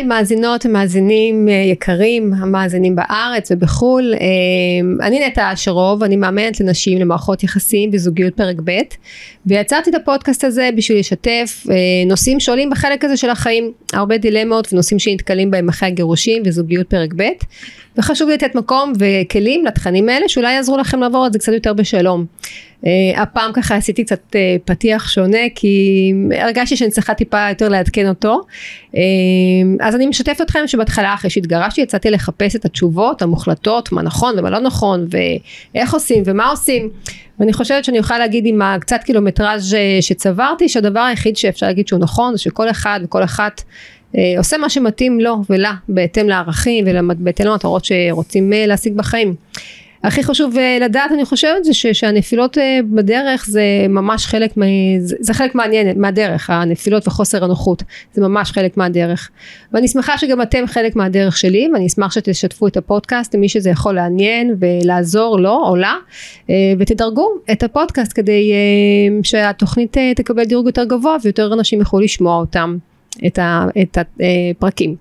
היי מאזינות ומאזינים אה, יקרים, המאזינים בארץ ובחו"ל. אה, אני נטע אשרוב, אני מאמנת לנשים למערכות יחסים וזוגיות פרק ב', ויצרתי את הפודקאסט הזה בשביל לשתף אה, נושאים שעולים בחלק הזה של החיים, הרבה דילמות ונושאים שנתקלים בהם אחרי הגירושים וזוגיות פרק ב', וחשוב לי לתת מקום וכלים לתכנים האלה שאולי יעזרו לכם לעבור את זה קצת יותר בשלום. Uh, הפעם ככה עשיתי קצת uh, פתיח שונה כי הרגשתי שאני צריכה טיפה יותר לעדכן אותו uh, אז אני משתפת אתכם שבהתחלה אחרי שהתגרשתי יצאתי לחפש את התשובות המוחלטות מה נכון ומה לא נכון ואיך עושים ומה עושים ואני חושבת שאני אוכל להגיד עם הקצת קילומטראז' שצברתי שהדבר היחיד שאפשר להגיד שהוא נכון זה שכל אחד וכל אחת עושה מה שמתאים לו ולה בהתאם לערכים ובהתאם למטרות שרוצים להשיג בחיים. הכי חשוב אה, לדעת אני חושבת זה שהנפילות אה, בדרך זה ממש חלק, מה, זה, זה חלק מעניין מהדרך הנפילות וחוסר הנוחות זה ממש חלק מהדרך ואני שמחה שגם אתם חלק מהדרך שלי ואני אשמח שתשתפו את הפודקאסט למי שזה יכול לעניין ולעזור לו או לה אה, ותדרגו את הפודקאסט כדי שהתוכנית תקבל דירוג יותר גבוה ויותר אנשים יוכלו לשמוע אותם את, ה, את הפרקים.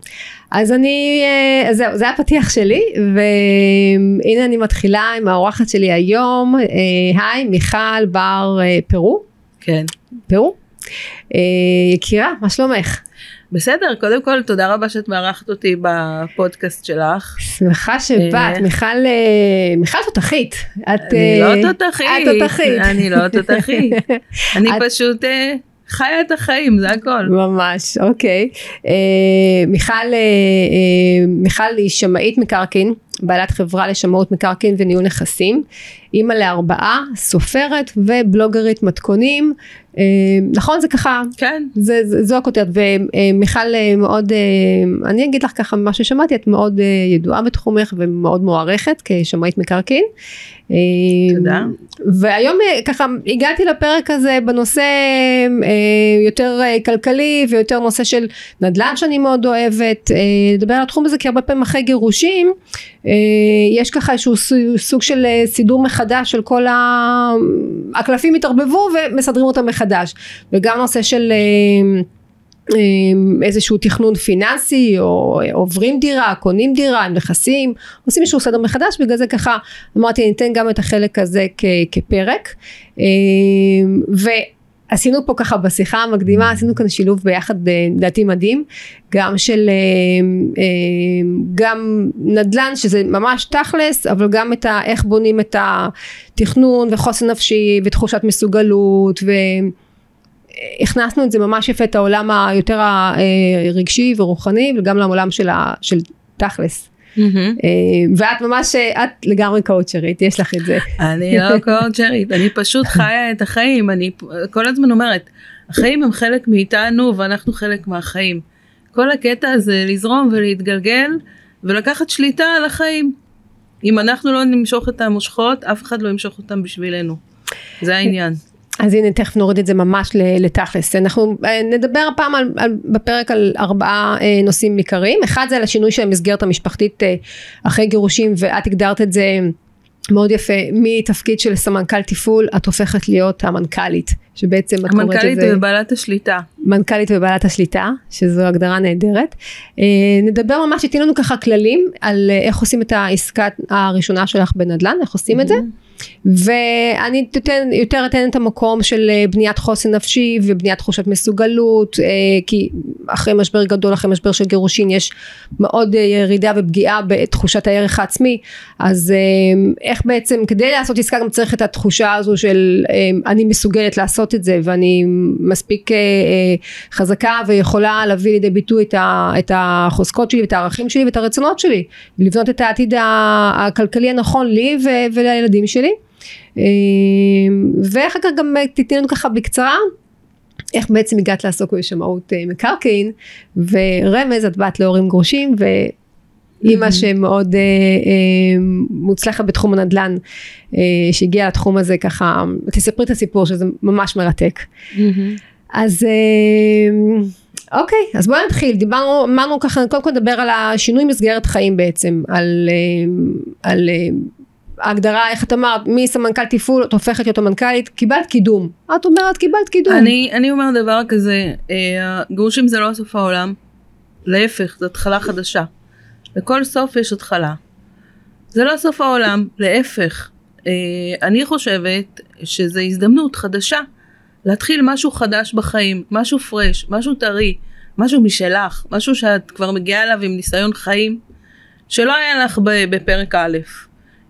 אז אני, אה, זהו, זה הפתיח שלי, והנה אני מתחילה עם האורחת שלי היום, אה, היי, מיכל בר אה, פרו. כן. פרו? יקירה, מה שלומך? בסדר, קודם כל תודה רבה שאת מארחת אותי בפודקאסט שלך. שמחה שבאת, מיכל, מיכל תותחית. אני לא תותחית. את תותחית. אני לא תותחית. אני פשוט חיה את החיים זה הכל. ממש אוקיי. אה, מיכל, אה, אה, מיכל היא שמאית מקרקעין בעלת חברה לשמאות מקרקעין וניהול נכסים, אימא לארבעה, סופרת ובלוגרית מתכונים, אה, נכון זה ככה, כן, זה, זה, זו הכותרת ומיכל אה, מאוד, אה, אני אגיד לך ככה ממה ששמעתי, את מאוד ידועה בתחומך ומאוד מוערכת כשמאית מקרקעין. תודה. והיום ככה הגעתי לפרק הזה בנושא יותר כלכלי ויותר נושא של נדל"ן שאני מאוד אוהבת, לדבר על התחום הזה כי הרבה פעמים אחרי גירושים אה, יש ככה איזשהו סוג של אה, סידור מחדש של כל ה... הקלפים התערבבו ומסדרים אותם מחדש וגם נושא של אה, איזשהו תכנון פיננסי או עוברים דירה, קונים דירה, נכסים, עושים איזשהו סדר מחדש, בגלל זה ככה אמרתי אני אתן גם את החלק הזה כפרק. ו... עשינו פה ככה בשיחה המקדימה עשינו כאן שילוב ביחד אה, לדעתי מדהים גם של אה, אה, גם נדל"ן שזה ממש תכלס אבל גם את ה, איך בונים את התכנון וחוסן נפשי ותחושת מסוגלות והכנסנו את זה ממש יפה את העולם היותר הרגשי ורוחני וגם לעולם של, ה, של תכלס. ואת ממש, את לגמרי קואוצ'רית, יש לך את זה. אני לא קואוצ'רית, אני פשוט חיה את החיים, אני כל הזמן אומרת, החיים הם חלק מאיתנו ואנחנו חלק מהחיים. כל הקטע הזה לזרום ולהתגלגל ולקחת שליטה על החיים. אם אנחנו לא נמשוך את המושכות, אף אחד לא ימשוך אותם בשבילנו. זה העניין. אז הנה תכף נוריד את זה ממש לתכלס. אנחנו אה, נדבר הפעם על, על, בפרק על ארבעה אה, נושאים עיקריים. אחד זה על השינוי של המסגרת המשפחתית אה, אחרי גירושים ואת הגדרת את זה מאוד יפה מתפקיד של סמנכ"ל תפעול את הופכת להיות המנכ"לית שבעצם את קוראת לזה המנכ"לית ובעלת השליטה. מנכ"לית ובעלת השליטה שזו הגדרה נהדרת. אה, נדבר ממש תתני לנו ככה כללים על אה, איך עושים את העסקה הראשונה שלך בנדל"ן איך עושים mm-hmm. את זה ואני תתן, יותר אתן את המקום של אה, בניית חוסן נפשי ובניית תחושת מסוגלות אה, כי אחרי משבר גדול אחרי משבר של גירושין יש מאוד אה, ירידה ופגיעה בתחושת הערך העצמי. אז איך בעצם כדי לעשות עסקה גם צריך את התחושה הזו של אני מסוגלת לעשות את זה ואני מספיק חזקה ויכולה להביא לידי ביטוי את החוזקות שלי ואת הערכים שלי ואת הרצונות שלי. ולבנות את העתיד הכלכלי הנכון לי ולילדים שלי ואחר כך גם תתני לנו ככה בקצרה איך בעצם הגעת לעסוק בשמאות אה, מקרקעין ורמז את בת להורים גרושים ואימא. שמאוד אה, אה, מוצלחת בתחום הנדל"ן אה, שהגיעה לתחום הזה ככה תספרי את הסיפור שזה ממש מרתק. אז אה, אוקיי אז בואי נתחיל דיברנו אמרנו ככה קודם כל נדבר על השינוי מסגרת חיים בעצם על, אה, על אה, ההגדרה איך את אמרת מסמנכ"ל תפעול את הופכת להיות המנכ"לית קיבלת קידום את אומרת קיבלת קידום אני אני אומר דבר כזה אה, גרושים זה לא סוף העולם להפך, זו התחלה חדשה. לכל סוף יש התחלה. זה לא סוף העולם, להפך. אה, אני חושבת שזו הזדמנות חדשה להתחיל משהו חדש בחיים, משהו פרש, משהו טרי, משהו משלך, משהו שאת כבר מגיעה אליו עם ניסיון חיים, שלא היה לך בפרק א'.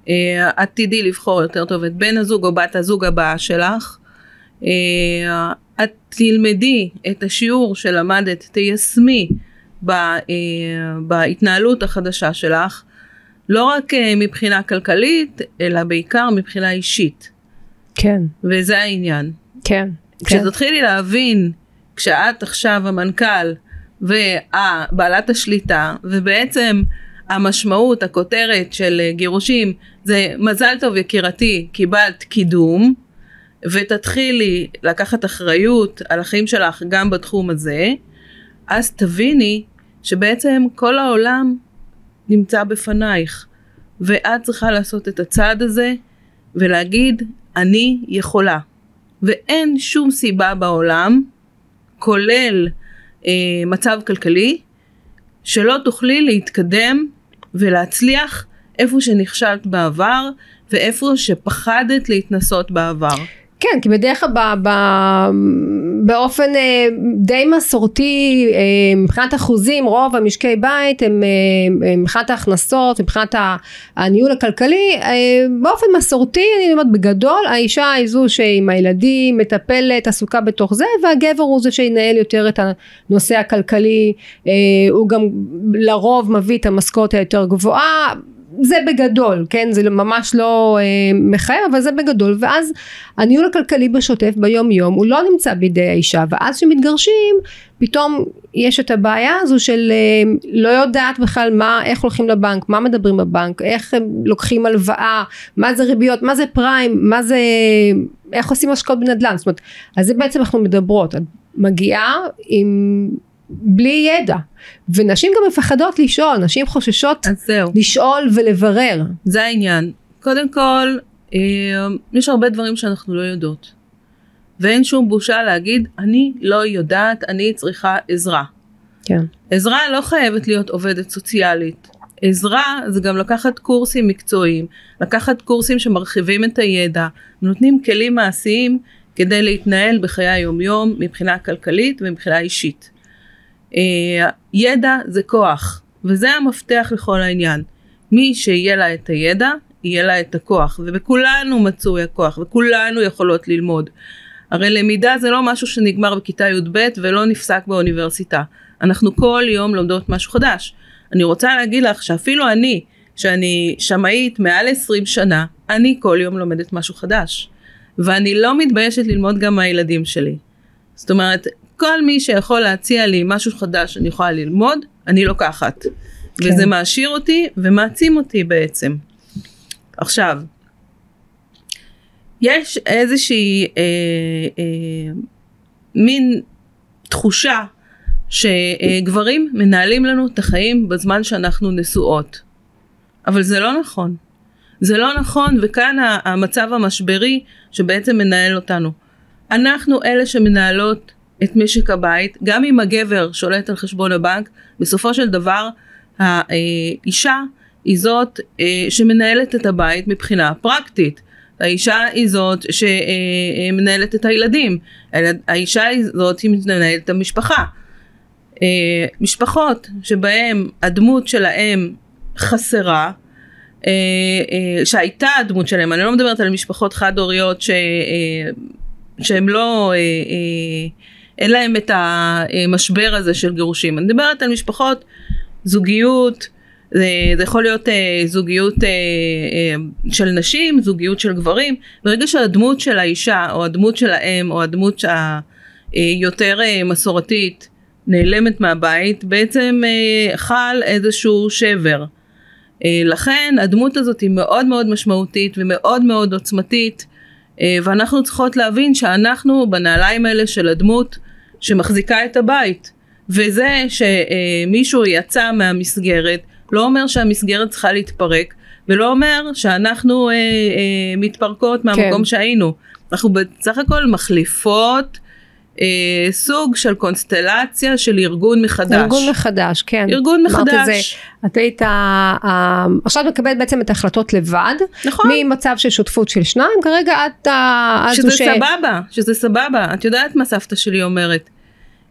אה, את תדעי לבחור יותר טוב את בן הזוג או בת הזוג הבאה שלך. אה, את תלמדי את השיעור שלמדת, תיישמי אה, בהתנהלות החדשה שלך, לא רק מבחינה כלכלית, אלא בעיקר מבחינה אישית. כן. וזה העניין. כן. כשתתחילי כן. להבין, כשאת עכשיו המנכ"ל ובעלת השליטה, ובעצם המשמעות, הכותרת של גירושים זה מזל טוב יקירתי, קיבלת קידום, ותתחילי לקחת אחריות על החיים שלך גם בתחום הזה, אז תביני שבעצם כל העולם נמצא בפנייך, ואת צריכה לעשות את הצעד הזה ולהגיד אני יכולה. ואין שום סיבה בעולם, כולל אה, מצב כלכלי, שלא תוכלי להתקדם ולהצליח איפה שנכשלת בעבר ואיפה שפחדת להתנסות בעבר. כן, כי בדרך כלל באופן אה, די מסורתי אה, מבחינת אחוזים רוב המשקי בית הם אה, מבחינת ההכנסות מבחינת הניהול הכלכלי באופן מסורתי אני אומרת בגדול האישה היא זו שעם הילדים מטפלת עסוקה בתוך זה והגבר הוא זה שינהל יותר את הנושא הכלכלי הוא גם לרוב מביא את המשכורת היותר גבוהה זה בגדול, כן? זה ממש לא אה, מחייב, אבל זה בגדול, ואז הניהול הכלכלי בשוטף ביום יום הוא לא נמצא בידי האישה, ואז כשמתגרשים, פתאום יש את הבעיה הזו של אה, לא יודעת בכלל מה, איך הולכים לבנק, מה מדברים בבנק, איך הם לוקחים הלוואה, מה זה ריביות, מה זה פריים, מה זה, איך עושים השקעות בנדל"ן, זאת אומרת, אז זה בעצם אנחנו מדברות, את מגיעה עם בלי ידע. ונשים גם מפחדות לשאול, נשים חוששות לשאול ולברר. זה העניין. קודם כל, אה, יש הרבה דברים שאנחנו לא יודעות. ואין שום בושה להגיד, אני לא יודעת, אני צריכה עזרה. כן. עזרה לא חייבת להיות עובדת סוציאלית. עזרה זה גם לקחת קורסים מקצועיים, לקחת קורסים שמרחיבים את הידע, נותנים כלים מעשיים כדי להתנהל בחיי היומיום מבחינה כלכלית ומבחינה אישית. אה, ידע זה כוח, וזה המפתח לכל העניין. מי שיהיה לה את הידע, יהיה לה את הכוח, ובכולנו מצוי הכוח, וכולנו יכולות ללמוד. הרי למידה זה לא משהו שנגמר בכיתה י"ב ולא נפסק באוניברסיטה. אנחנו כל יום לומדות משהו חדש. אני רוצה להגיד לך שאפילו אני, שאני שמאית מעל 20 שנה, אני כל יום לומדת משהו חדש. ואני לא מתביישת ללמוד גם מהילדים שלי. זאת אומרת, כל מי שיכול להציע לי משהו חדש שאני יכולה ללמוד, אני לוקחת. כן. וזה מעשיר אותי ומעצים אותי בעצם. עכשיו, יש איזושהי אה, אה, מין תחושה שגברים מנהלים לנו את החיים בזמן שאנחנו נשואות. אבל זה לא נכון. זה לא נכון וכאן המצב המשברי שבעצם מנהל אותנו. אנחנו אלה שמנהלות את משק הבית, גם אם הגבר שולט על חשבון הבנק, בסופו של דבר האישה היא זאת אה, שמנהלת את הבית מבחינה פרקטית. האישה היא זאת שמנהלת את הילדים, האישה היא זאת שמנהלת את המשפחה. אה, משפחות שבהם הדמות שלהם חסרה, אה, שהייתה הדמות שלהם, אני לא מדברת על משפחות חד הוריות שהן לא אין להם את המשבר הזה של גירושים. אני מדברת על משפחות, זוגיות, זה, זה יכול להיות אה, זוגיות אה, אה, של נשים, זוגיות של גברים. ברגע שהדמות של האישה או הדמות של האם או הדמות היותר אה, מסורתית נעלמת מהבית, בעצם אה, חל איזשהו שבר. אה, לכן הדמות הזאת היא מאוד מאוד משמעותית ומאוד מאוד עוצמתית. אה, ואנחנו צריכות להבין שאנחנו בנעליים האלה של הדמות שמחזיקה את הבית. וזה שמישהו יצא מהמסגרת לא אומר שהמסגרת צריכה להתפרק ולא אומר שאנחנו אה, אה, מתפרקות מהמקום כן. שהיינו. אנחנו בסך הכל מחליפות אה, סוג של קונסטלציה של ארגון מחדש. ארגון מחדש, כן. ארגון אמרת את זה. מחדש. את היית, אה, עכשיו את מקבלת בעצם את ההחלטות לבד, נכון. ממצב של שותפות של שניים, כרגע את ה- את שזה ש... סבבה, שזה סבבה. את יודעת מה סבתא שלי אומרת.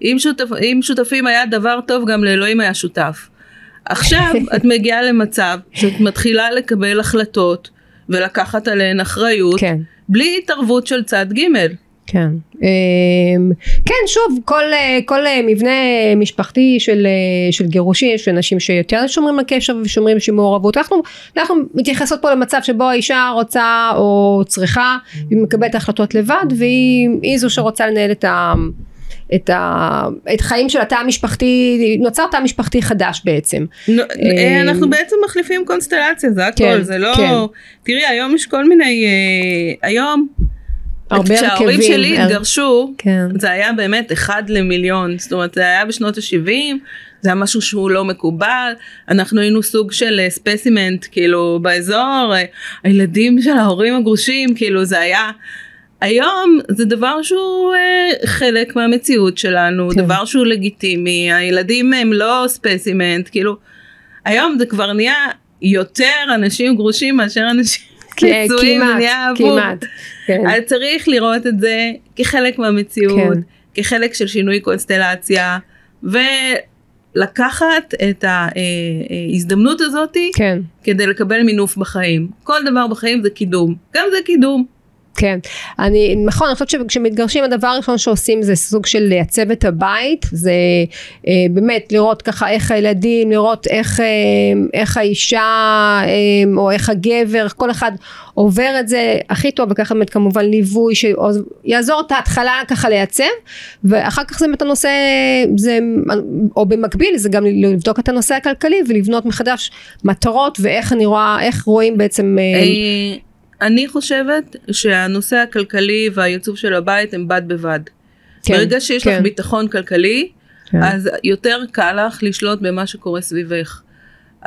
אם, שותפ, אם שותפים היה דבר טוב, גם לאלוהים היה שותף. עכשיו את מגיעה למצב שאת מתחילה לקבל החלטות ולקחת עליהן אחריות, כן. בלי התערבות של צד ג'. כן, אמ, כן שוב כל, אה, כל אה, מבנה משפחתי של, אה, של גירושים יש אנשים שיותר שומרים על קשר ושומרים שמעורבות אנחנו, אנחנו מתייחסות פה למצב שבו האישה רוצה או צריכה היא מקבלת החלטות לבד והיא היא זו שרוצה לנהל את ה... את, ה, את חיים של התא המשפחתי, נוצר תא משפחתי חדש בעצם. אה, אנחנו בעצם מחליפים קונסטלציה, זה הכל, כן, זה לא... כן. תראי, היום יש כל מיני... היום, הרבה כשההורים הרכבים, שלי הר- התגרשו, כן. זה היה באמת אחד למיליון, זאת אומרת זה היה בשנות ה-70, זה היה משהו שהוא לא מקובל, אנחנו היינו סוג של אה, ספסימנט כאילו באזור, אה, הילדים של ההורים הגרושים, כאילו זה היה, היום זה דבר שהוא אה, חלק מהמציאות שלנו, כן. דבר שהוא לגיטימי, הילדים הם לא ספסימנט, כאילו, היום זה כבר נהיה יותר אנשים גרושים מאשר אנשים נשואים, זה נהיה הפוך. כמעט. כן. אז צריך לראות את זה כחלק מהמציאות, כן. כחלק של שינוי קונסטלציה, ולקחת את ההזדמנות הזאת כן. כדי לקבל מינוף בחיים. כל דבר בחיים זה קידום, גם זה קידום. כן, אני, נכון, אני חושבת שכשמתגרשים הדבר הראשון שעושים זה סוג של לייצב את הבית, זה אה, באמת לראות ככה איך הילדים, לראות איך, אה, איך האישה אה, או איך הגבר, כל אחד עובר את זה. הכי טוב, וככה באמת כמובן ליווי שיעזור את ההתחלה ככה לייצב, ואחר כך זה באמת הנושא, זה, או במקביל זה גם לבדוק את הנושא הכלכלי ולבנות מחדש מטרות ואיך אני רואה, איך רואים בעצם אה, אני חושבת שהנושא הכלכלי והייצוב של הבית הם בד בבד. כן, ברגע שיש כן. לך ביטחון כלכלי, כן. אז יותר קל לך לשלוט במה שקורה סביבך.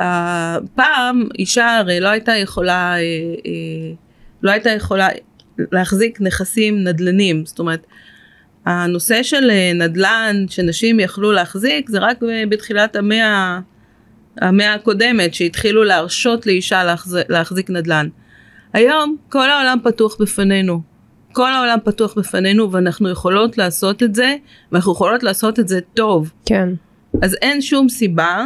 אה, פעם אישה הרי לא הייתה יכולה, אה, אה, לא הייתה יכולה להחזיק נכסים נדל"נים, זאת אומרת, הנושא של אה, נדל"ן שנשים יכלו להחזיק זה רק ב- בתחילת המאה, המאה הקודמת שהתחילו להרשות לאישה להחזיק, להחזיק נדל"ן. היום כל העולם פתוח בפנינו. כל העולם פתוח בפנינו ואנחנו יכולות לעשות את זה ואנחנו יכולות לעשות את זה טוב. כן, אז אין שום סיבה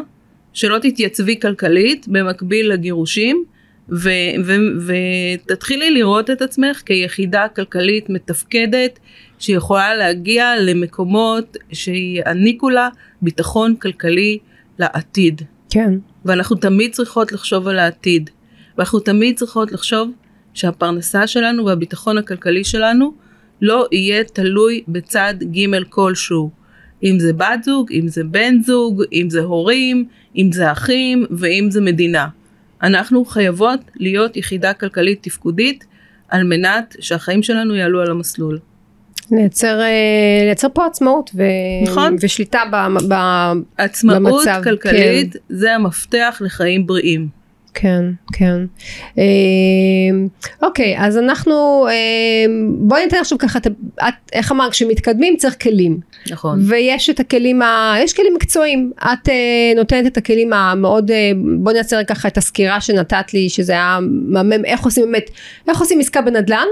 שלא תתייצבי כלכלית במקביל לגירושים ו- ו- ותתחילי לראות את עצמך כיחידה כלכלית מתפקדת שיכולה להגיע למקומות שיעניקו לה ביטחון כלכלי לעתיד. כן, ואנחנו תמיד צריכות לחשוב על העתיד. ואנחנו תמיד צריכות לחשוב שהפרנסה שלנו והביטחון הכלכלי שלנו לא יהיה תלוי בצד ג' כלשהו. אם זה בת זוג, אם זה בן זוג, אם זה הורים, אם זה אחים ואם זה מדינה. אנחנו חייבות להיות יחידה כלכלית תפקודית על מנת שהחיים שלנו יעלו על המסלול. לייצר, אה, לייצר פה עצמאות ו... נכון. ושליטה ב... ב... עצמאות במצב, כלכלית זה המפתח לחיים בריאים. כן, כן. אה, אוקיי, אז אנחנו, אה, בואי ניתן עכשיו ככה, את, את, איך אמרת, כשמתקדמים צריך כלים. נכון. ויש את הכלים, ה... יש כלים מקצועיים. את אה, נותנת את הכלים המאוד, אה, בואי נעשה ככה את הסקירה שנתת לי, שזה היה מהמם, איך עושים באמת, איך עושים עסקה בנדל"ן.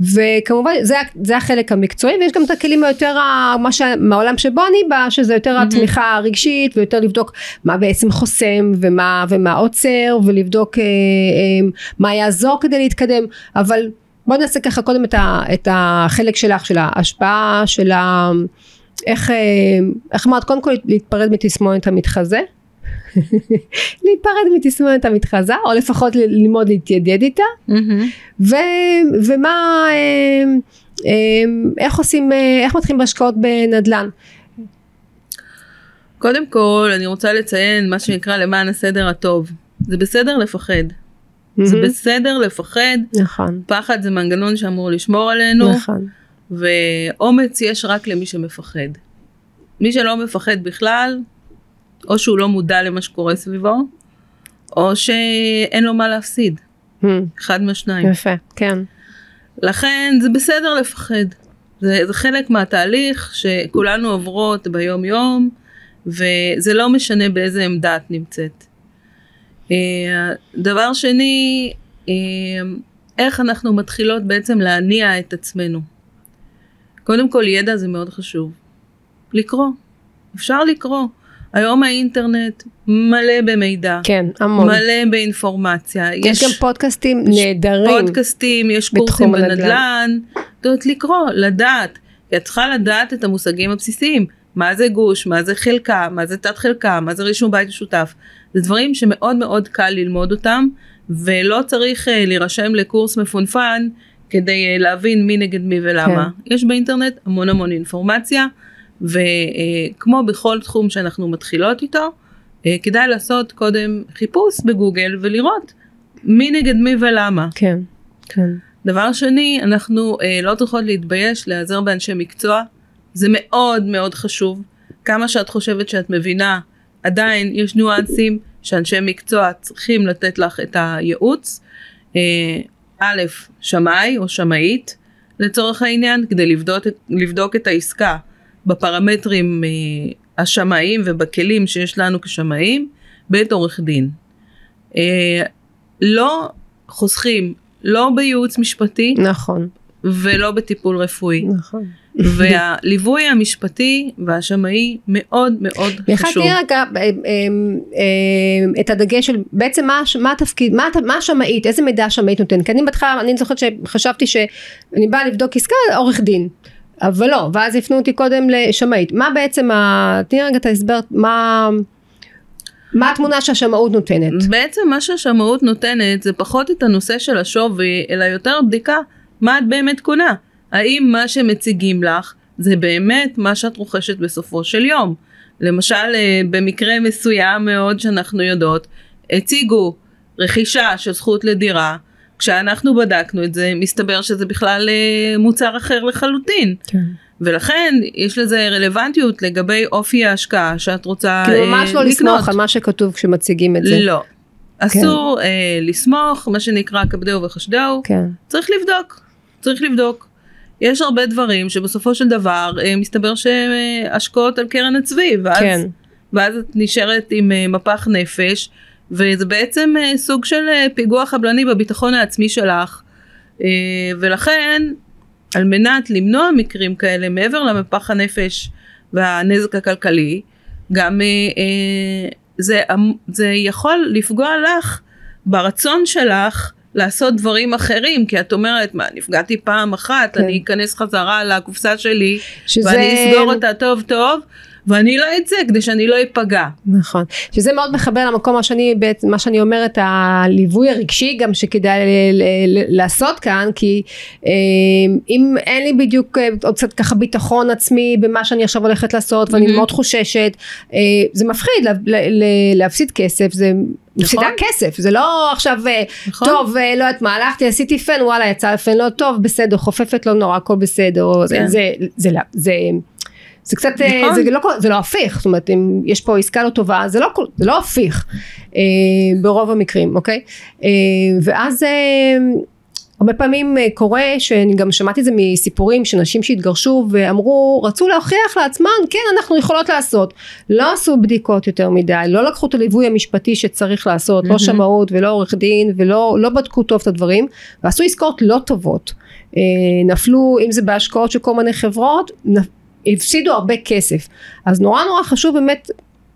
וכמובן זה, זה החלק המקצועי ויש גם את הכלים היותר ה- מה ש- מהעולם שבו אני באה שזה יותר התמיכה הרגשית ויותר לבדוק מה בעצם חוסם ומה, ומה עוצר ולבדוק אה, אה, מה יעזור כדי להתקדם. אבל בוא נעשה ככה קודם את, ה, את החלק שלך של ההשפעה של ה... איך, אה, איך אמרת קודם כל להתפרד מתסמונת המתחזה להיפרד מתסמונת המתחזה או לפחות ללמוד להתיידד איתה מהמם. ו, ומה, אה, אה, איך עושים, אה, איך מתחילים בהשקעות בנדל"ן? קודם כל אני רוצה לציין מה שנקרא למען הסדר הטוב. זה בסדר לפחד. זה מהמם. בסדר לפחד. נכון, פחד זה מנגנון שאמור לשמור עלינו. נכון, ואומץ יש רק למי שמפחד. מי שלא מפחד בכלל, או שהוא לא מודע למה שקורה סביבו, או שאין לו מה להפסיד. מהמם. אחד מהשניים. יפה, כן, לכן זה בסדר לפחד. זה, זה חלק מהתהליך שכולנו עוברות ביום יום, וזה לא משנה באיזה עמדה את נמצאת. אה, דבר שני, אה, איך אנחנו מתחילות בעצם להניע את עצמנו. קודם כל ידע זה מאוד חשוב. לקרוא. אפשר לקרוא. היום האינטרנט מלא במידע. כן, המון. מלא באינפורמציה. יש, יש גם פודקאסטים נהדרים. פודקאסטים, יש קורסים בנדל"ן. את יודעת לקרוא, לדעת. כי את צריכה לדעת את המושגים הבסיסיים. מה זה גוש, מה זה חלקה, מה זה תת חלקה, מה זה רישום בית משותף. זה דברים שמאוד מאוד קל ללמוד אותם, ולא צריך uh, להירשם לקורס מפונפן כדי uh, להבין מי נגד מי ולמה. כן. יש באינטרנט המון המון אינפורמציה, וכמו בכל תחום שאנחנו מתחילות איתו, uh, כדאי לעשות קודם חיפוש בגוגל ולראות מי נגד מי ולמה. כן, כן. דבר שני, אנחנו uh, לא צריכות להתבייש להיעזר באנשי מקצוע. זה מאוד מאוד חשוב. כמה שאת חושבת שאת מבינה, עדיין יש ניואנסים שאנשי מקצוע צריכים לתת לך את הייעוץ. אה, א', שמאי או שמאית לצורך העניין, כדי לבדוק, לבדוק את העסקה בפרמטרים אה, השמאיים ובכלים שיש לנו כשמאים, ב', עורך דין. אה, לא חוסכים לא בייעוץ משפטי, נכון, ולא בטיפול רפואי. נכון. והליווי המשפטי והשמאי מאוד מאוד חשוב. יכלתי רגע אה, את הדגש של בעצם מה, מה התפקיד, מה, מה השמאית, איזה מידע השמאית נותן, כי אני בהתחלה, אני זוכרת שחשבתי שאני באה לבדוק עסקה, עורך דין. אבל לא, ואז הפנו אותי קודם לשמאית. מה בעצם, ה... תני רגע את ההסבר, מה... מה התמונה שהשמאות נותנת? בעצם מה שהשמאות נותנת זה פחות את הנושא של השווי, אלא יותר בדיקה מה את באמת קונה. האם מה שמציגים לך זה באמת מה שאת רוכשת בסופו של יום. למשל, אה, במקרה מסוים מאוד שאנחנו יודעות, הציגו רכישה של זכות לדירה, כשאנחנו בדקנו את זה, מסתבר שזה בכלל אה, מוצר אחר לחלוטין. כן. ולכן יש לזה רלוונטיות לגבי אופי ההשקעה שאת רוצה כאילו ממש לא לסמוך על מה שכתוב כשמציגים את זה. לא. אסור כן. אה, לסמוך, מה שנקרא כבדהו וחשדהו. כן. צריך לבדוק. צריך לבדוק. יש הרבה דברים שבסופו של דבר אה, מסתבר שהם אה, השקעות על קרן הצבי, ואז, כן. ואז את נשארת עם אה, מפח נפש, וזה בעצם סוג של פיגוע חבלני בביטחון העצמי שלך, ולכן על מנת למנוע מקרים כאלה מעבר למפח הנפש והנזק הכלכלי, גם זה, זה יכול לפגוע לך ברצון שלך לעשות דברים אחרים, כי את אומרת, מה, נפגעתי פעם אחת, כן. אני אכנס חזרה לקופסה שלי, שזה... ואני אסגור אותה טוב טוב, ואני לא אצא כדי שאני לא אפגע. נכון, שזה מאוד מחבר למקום השני, מה שאני אומרת, הליווי הרגשי גם שכדאי לעשות כאן, כי אה, אם אין לי בדיוק אה, עוד קצת ככה ביטחון עצמי במה שאני עכשיו הולכת לעשות, ואני mm-hmm. מאוד חוששת, אה, זה מפחיד להפסיד כסף, זה מפסידה נכון. כסף, זה לא עכשיו, נכון. טוב, לא יודעת מה, הלכתי, עשיתי פן, וואלה, יצא פן לא טוב, בסדר, חופפת לא נורא, הכל בסדר, כן. זה, זה, זה, זה זה קצת, אה, נכון. זה, לא, זה לא הפיך, זאת אומרת אם יש פה עסקה לא טובה זה לא, זה לא הפיך אה, ברוב המקרים, אוקיי? אה, ואז אה, הרבה פעמים אה, קורה שאני גם שמעתי את זה מסיפורים של נשים שהתגרשו ואמרו רצו להוכיח לעצמן כן אנחנו יכולות לעשות לא עשו בדיקות יותר מדי לא לקחו את הליווי המשפטי שצריך לעשות mm-hmm. לא שמאות ולא עורך דין ולא לא בדקו טוב את הדברים ועשו עסקאות לא טובות אה, נפלו אם זה בהשקעות של כל מיני חברות הפסידו הרבה כסף אז נורא נורא חשוב באמת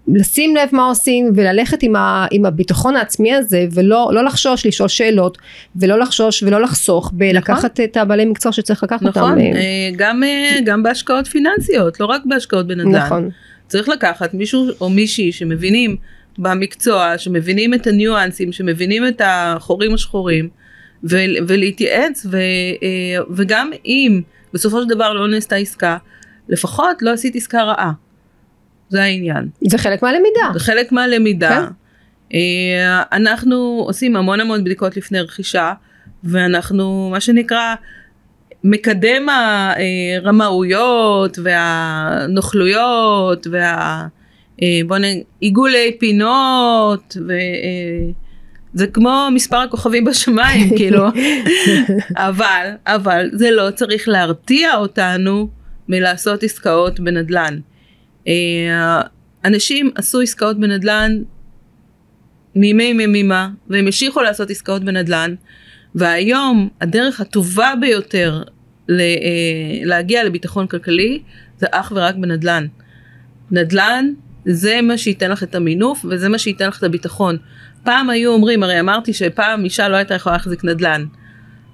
לשים לב מה עושים וללכת עם, ה, עם הביטחון העצמי הזה ולא לא לחשוש לשאול שאלות ולא לחשוש ולא לחסוך בלקחת נכון. את הבעלי מקצוע שצריך לקחת נכון. אותם. נכון, גם, אה, גם בהשקעות פיננסיות לא רק בהשקעות בנדל"ן. נכון. צריך לקחת מישהו או מישהי שמבינים במקצוע שמבינים את הניואנסים שמבינים את החורים השחורים ולהתייעץ ו, אה, וגם אם בסופו של דבר לא נעשתה עסקה לפחות לא עשית עסקה רעה. זה העניין. זה חלק מהלמידה. זה חלק מהלמידה. כן? אה, אנחנו עושים המון המון בדיקות לפני רכישה, ואנחנו, מה שנקרא, מקדם הרמאויות והנוכלויות וה... אה, בוא נגיד, עיגולי פינות זה כמו מספר הכוכבים בשמיים, כאילו. אבל, אבל זה לא צריך להרתיע אותנו מלעשות עסקאות בנדל"ן. אה, אנשים עשו עסקאות בנדל"ן מימי ימימה, והם המשיכו לעשות עסקאות בנדל"ן, והיום הדרך הטובה ביותר אה, להגיע לביטחון כלכלי זה אך ורק בנדל"ן. נדל"ן זה מה שייתן לך את המינוף וזה מה שייתן לך את הביטחון. פעם היו אומרים, הרי אמרתי שפעם אישה לא הייתה יכולה להחזיק נדל"ן.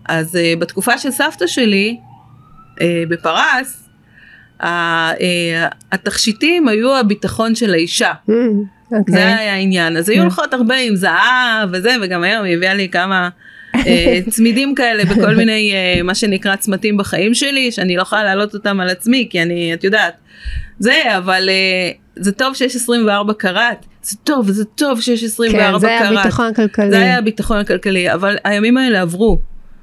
אז uh, בתקופה של סבתא שלי, uh, בפרס, התכשיטים היו הביטחון של האישה. Mm, okay. זה אוקיי. היה העניין. אז היו הולכות הרבה עם זהב וזה, וגם היום היא הביאה לי כמה uh, צמידים כאלה בכל מיני, uh, מה שנקרא צמתים בחיים שלי, שאני לא יכולה להעלות אותם על עצמי, כי אני, את יודעת, זה, אבל זה טוב שיש 24 קראט. זה טוב, זה טוב שיש 24 קראט. כן, זה היה הביטחון הכלכלי. זה היה הביטחון הכלכלי, אבל הימים האלה עברו.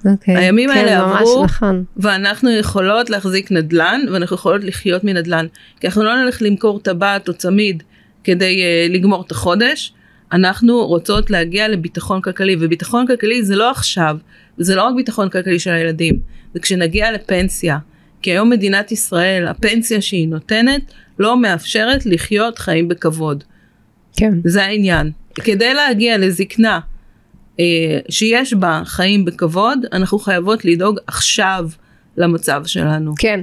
Okay. אוקיי. הימים כן, האלה עברו, נכון. ואנחנו יכולות להחזיק נדל"ן, ואנחנו יכולות לחיות מנדל"ן. כי אנחנו לא נלך למכור טבעת או צמיד כדי uh, לגמור את החודש, אנחנו רוצות להגיע לביטחון כלכלי, וביטחון כלכלי זה לא עכשיו, זה לא רק ביטחון כלכלי של הילדים, זה כשנגיע לפנסיה. כי היום מדינת ישראל, הפנסיה שהיא נותנת, לא מאפשרת לחיות חיים בכבוד. כן. זה העניין. כדי להגיע לזקנה שיש בה חיים בכבוד, אנחנו חייבות לדאוג עכשיו למצב שלנו. כן,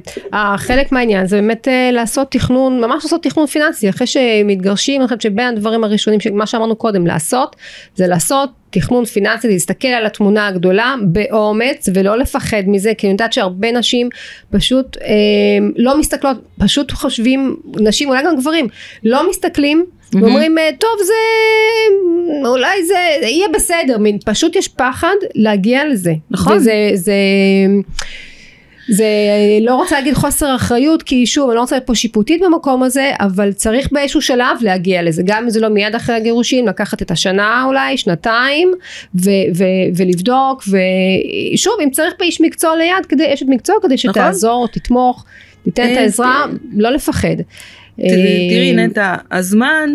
חלק מהעניין זה באמת אה, לעשות תכנון, ממש לעשות תכנון פיננסי, אחרי שמתגרשים, אני חושבת שבין הדברים הראשונים, מה שאמרנו קודם, לעשות, זה לעשות תכנון פיננסי, להסתכל על התמונה הגדולה באומץ ולא לפחד מזה, כי אני יודעת שהרבה נשים פשוט אה, לא מסתכלות, פשוט חושבים, נשים, אולי גם גברים, לא מסתכלים mm-hmm. ואומרים אה, טוב זה אולי זה יהיה בסדר מין פשוט יש פחד להגיע לזה נכון וזה זה זה לא רוצה להגיד חוסר אחריות כי שוב אני לא רוצה להיות פה שיפוטית במקום הזה אבל צריך באיזשהו שלב להגיע לזה גם אם זה לא מיד אחרי הגירושים לקחת את השנה אולי שנתיים ו- ו- ולבדוק ושוב אם צריך פה איש מקצוע ליד כדי אשת מקצוע כדי נכון. שתעזור נכון. תתמוך תיתן את העזרה לא לפחד תראי אה, נטע הזמן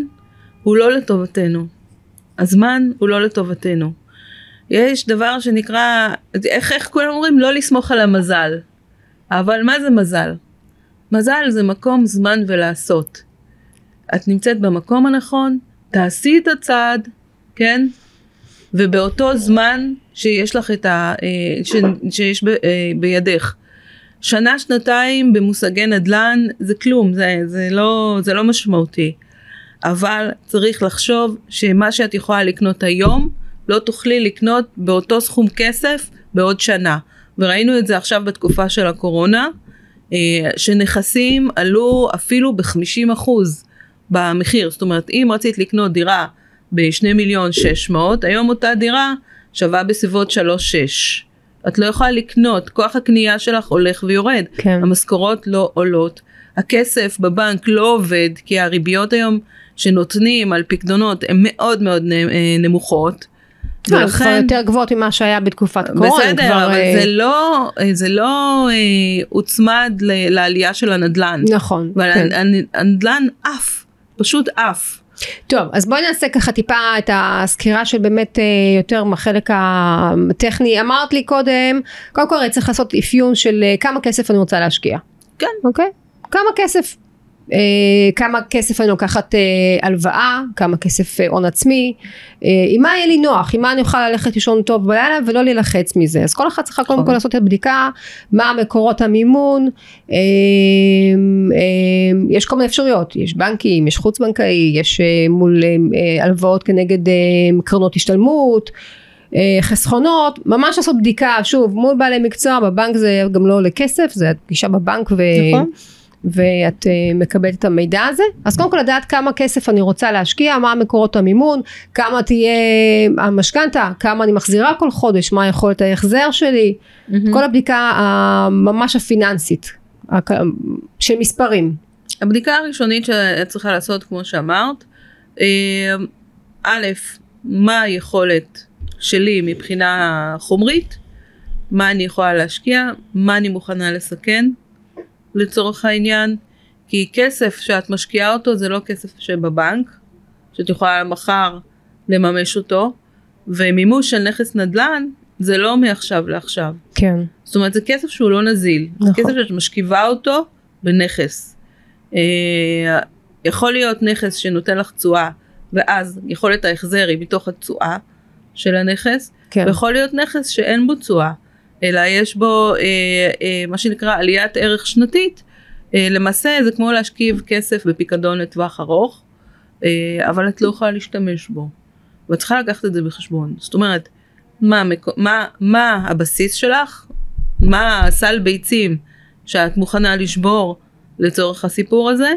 הוא לא לטובתנו הזמן הוא לא לטובתנו יש דבר שנקרא איך, איך כולם אומרים לא לסמוך על המזל אבל מה זה מזל? מזל זה מקום, זמן ולעשות. את נמצאת במקום הנכון, תעשי את הצעד, כן? ובאותו זמן שיש לך את ה... אה, ש, שיש ב, אה, בידך. שנה שנתיים במושגי נדל"ן זה כלום, זה, זה, לא, זה לא משמעותי. אבל צריך לחשוב שמה שאת יכולה לקנות היום לא תוכלי לקנות באותו סכום כסף בעוד שנה. וראינו את זה עכשיו בתקופה של הקורונה, אה, שנכסים עלו אפילו ב-50% במחיר. זאת אומרת, אם רצית לקנות דירה ב-2 מיליון 600, היום אותה דירה שווה בסביבות 3.6. את לא יכולה לקנות, כוח הקנייה שלך הולך ויורד. כן. המשכורות לא עולות. הכסף בבנק לא עובד, כי הריביות היום שנותנים על פקדונות הן מאוד מאוד אה, נמוכות. ולכן... כבר יותר גבוהות ממה שהיה בתקופת קורונה. בסדר, כבר, אבל אה... זה לא, זה לא אה, הוצמד ל, לעלייה של הנדלן. נכון. כן. הנדלן עף, פשוט עף. טוב, אז בואי נעשה ככה טיפה את הסקירה של באמת אה, יותר מהחלק הטכני. אמרת לי קודם, קודם כל צריך לעשות אפיון של אה, כמה כסף אני רוצה להשקיע. כן. אוקיי? כמה כסף אה, כמה כסף אני לוקחת אה, הלוואה, כמה כסף אה, הון עצמי, אה, עם מה יהיה לי נוח, עם מה אני אוכל ללכת לישון טוב בלילה ולא להילחץ מזה. אז כל אחד צריכה קודם כל לעשות את הבדיקה, מה מקורות המימון, אה, אה, יש כל מיני אפשרויות, יש בנקים, יש חוץ בנקאי, יש אה, מול אה, אה הלוואות כנגד אה, קרנות השתלמות. אה, חסכונות, ממש לעשות בדיקה, שוב, מול בעלי מקצוע, בבנק זה גם לא עולה כסף, זה פגישה בבנק ו... נכון. ואת uh, מקבלת את המידע הזה אז קודם כל לדעת כמה כסף אני רוצה להשקיע מה מקורות המימון כמה תהיה המשכנתה כמה אני מחזירה כל חודש מה יכולת ההחזר שלי mm-hmm. כל הבדיקה הממש הפיננסית של מספרים. הבדיקה הראשונית שאת צריכה לעשות כמו שאמרת אה, א' מה היכולת שלי מבחינה חומרית מה אני יכולה להשקיע מה אני מוכנה לסכן לצורך העניין, כי כסף שאת משקיעה אותו זה לא כסף שבבנק, שאת יכולה מחר לממש אותו, ומימוש של נכס נדל"ן זה לא מעכשיו לעכשיו. כן. זאת אומרת זה כסף שהוא לא נזיל, נכון. זה כסף שאת משכיבה אותו בנכס. אה, יכול להיות נכס שנותן לך תשואה ואז יכולת ההחזר היא מתוך התשואה של הנכס, כן. ויכול להיות נכס שאין בו תשואה, אלא יש בו אה, אה, מה שנקרא עליית ערך שנתית, אה, למעשה זה כמו להשכיב כסף בפיקדון לטווח ארוך, אה, אבל את לא יכולה להשתמש בו, ואת צריכה לקחת את זה בחשבון, זאת אומרת, מה, מה, מה הבסיס שלך, מה הסל ביצים שאת מוכנה לשבור לצורך הסיפור הזה,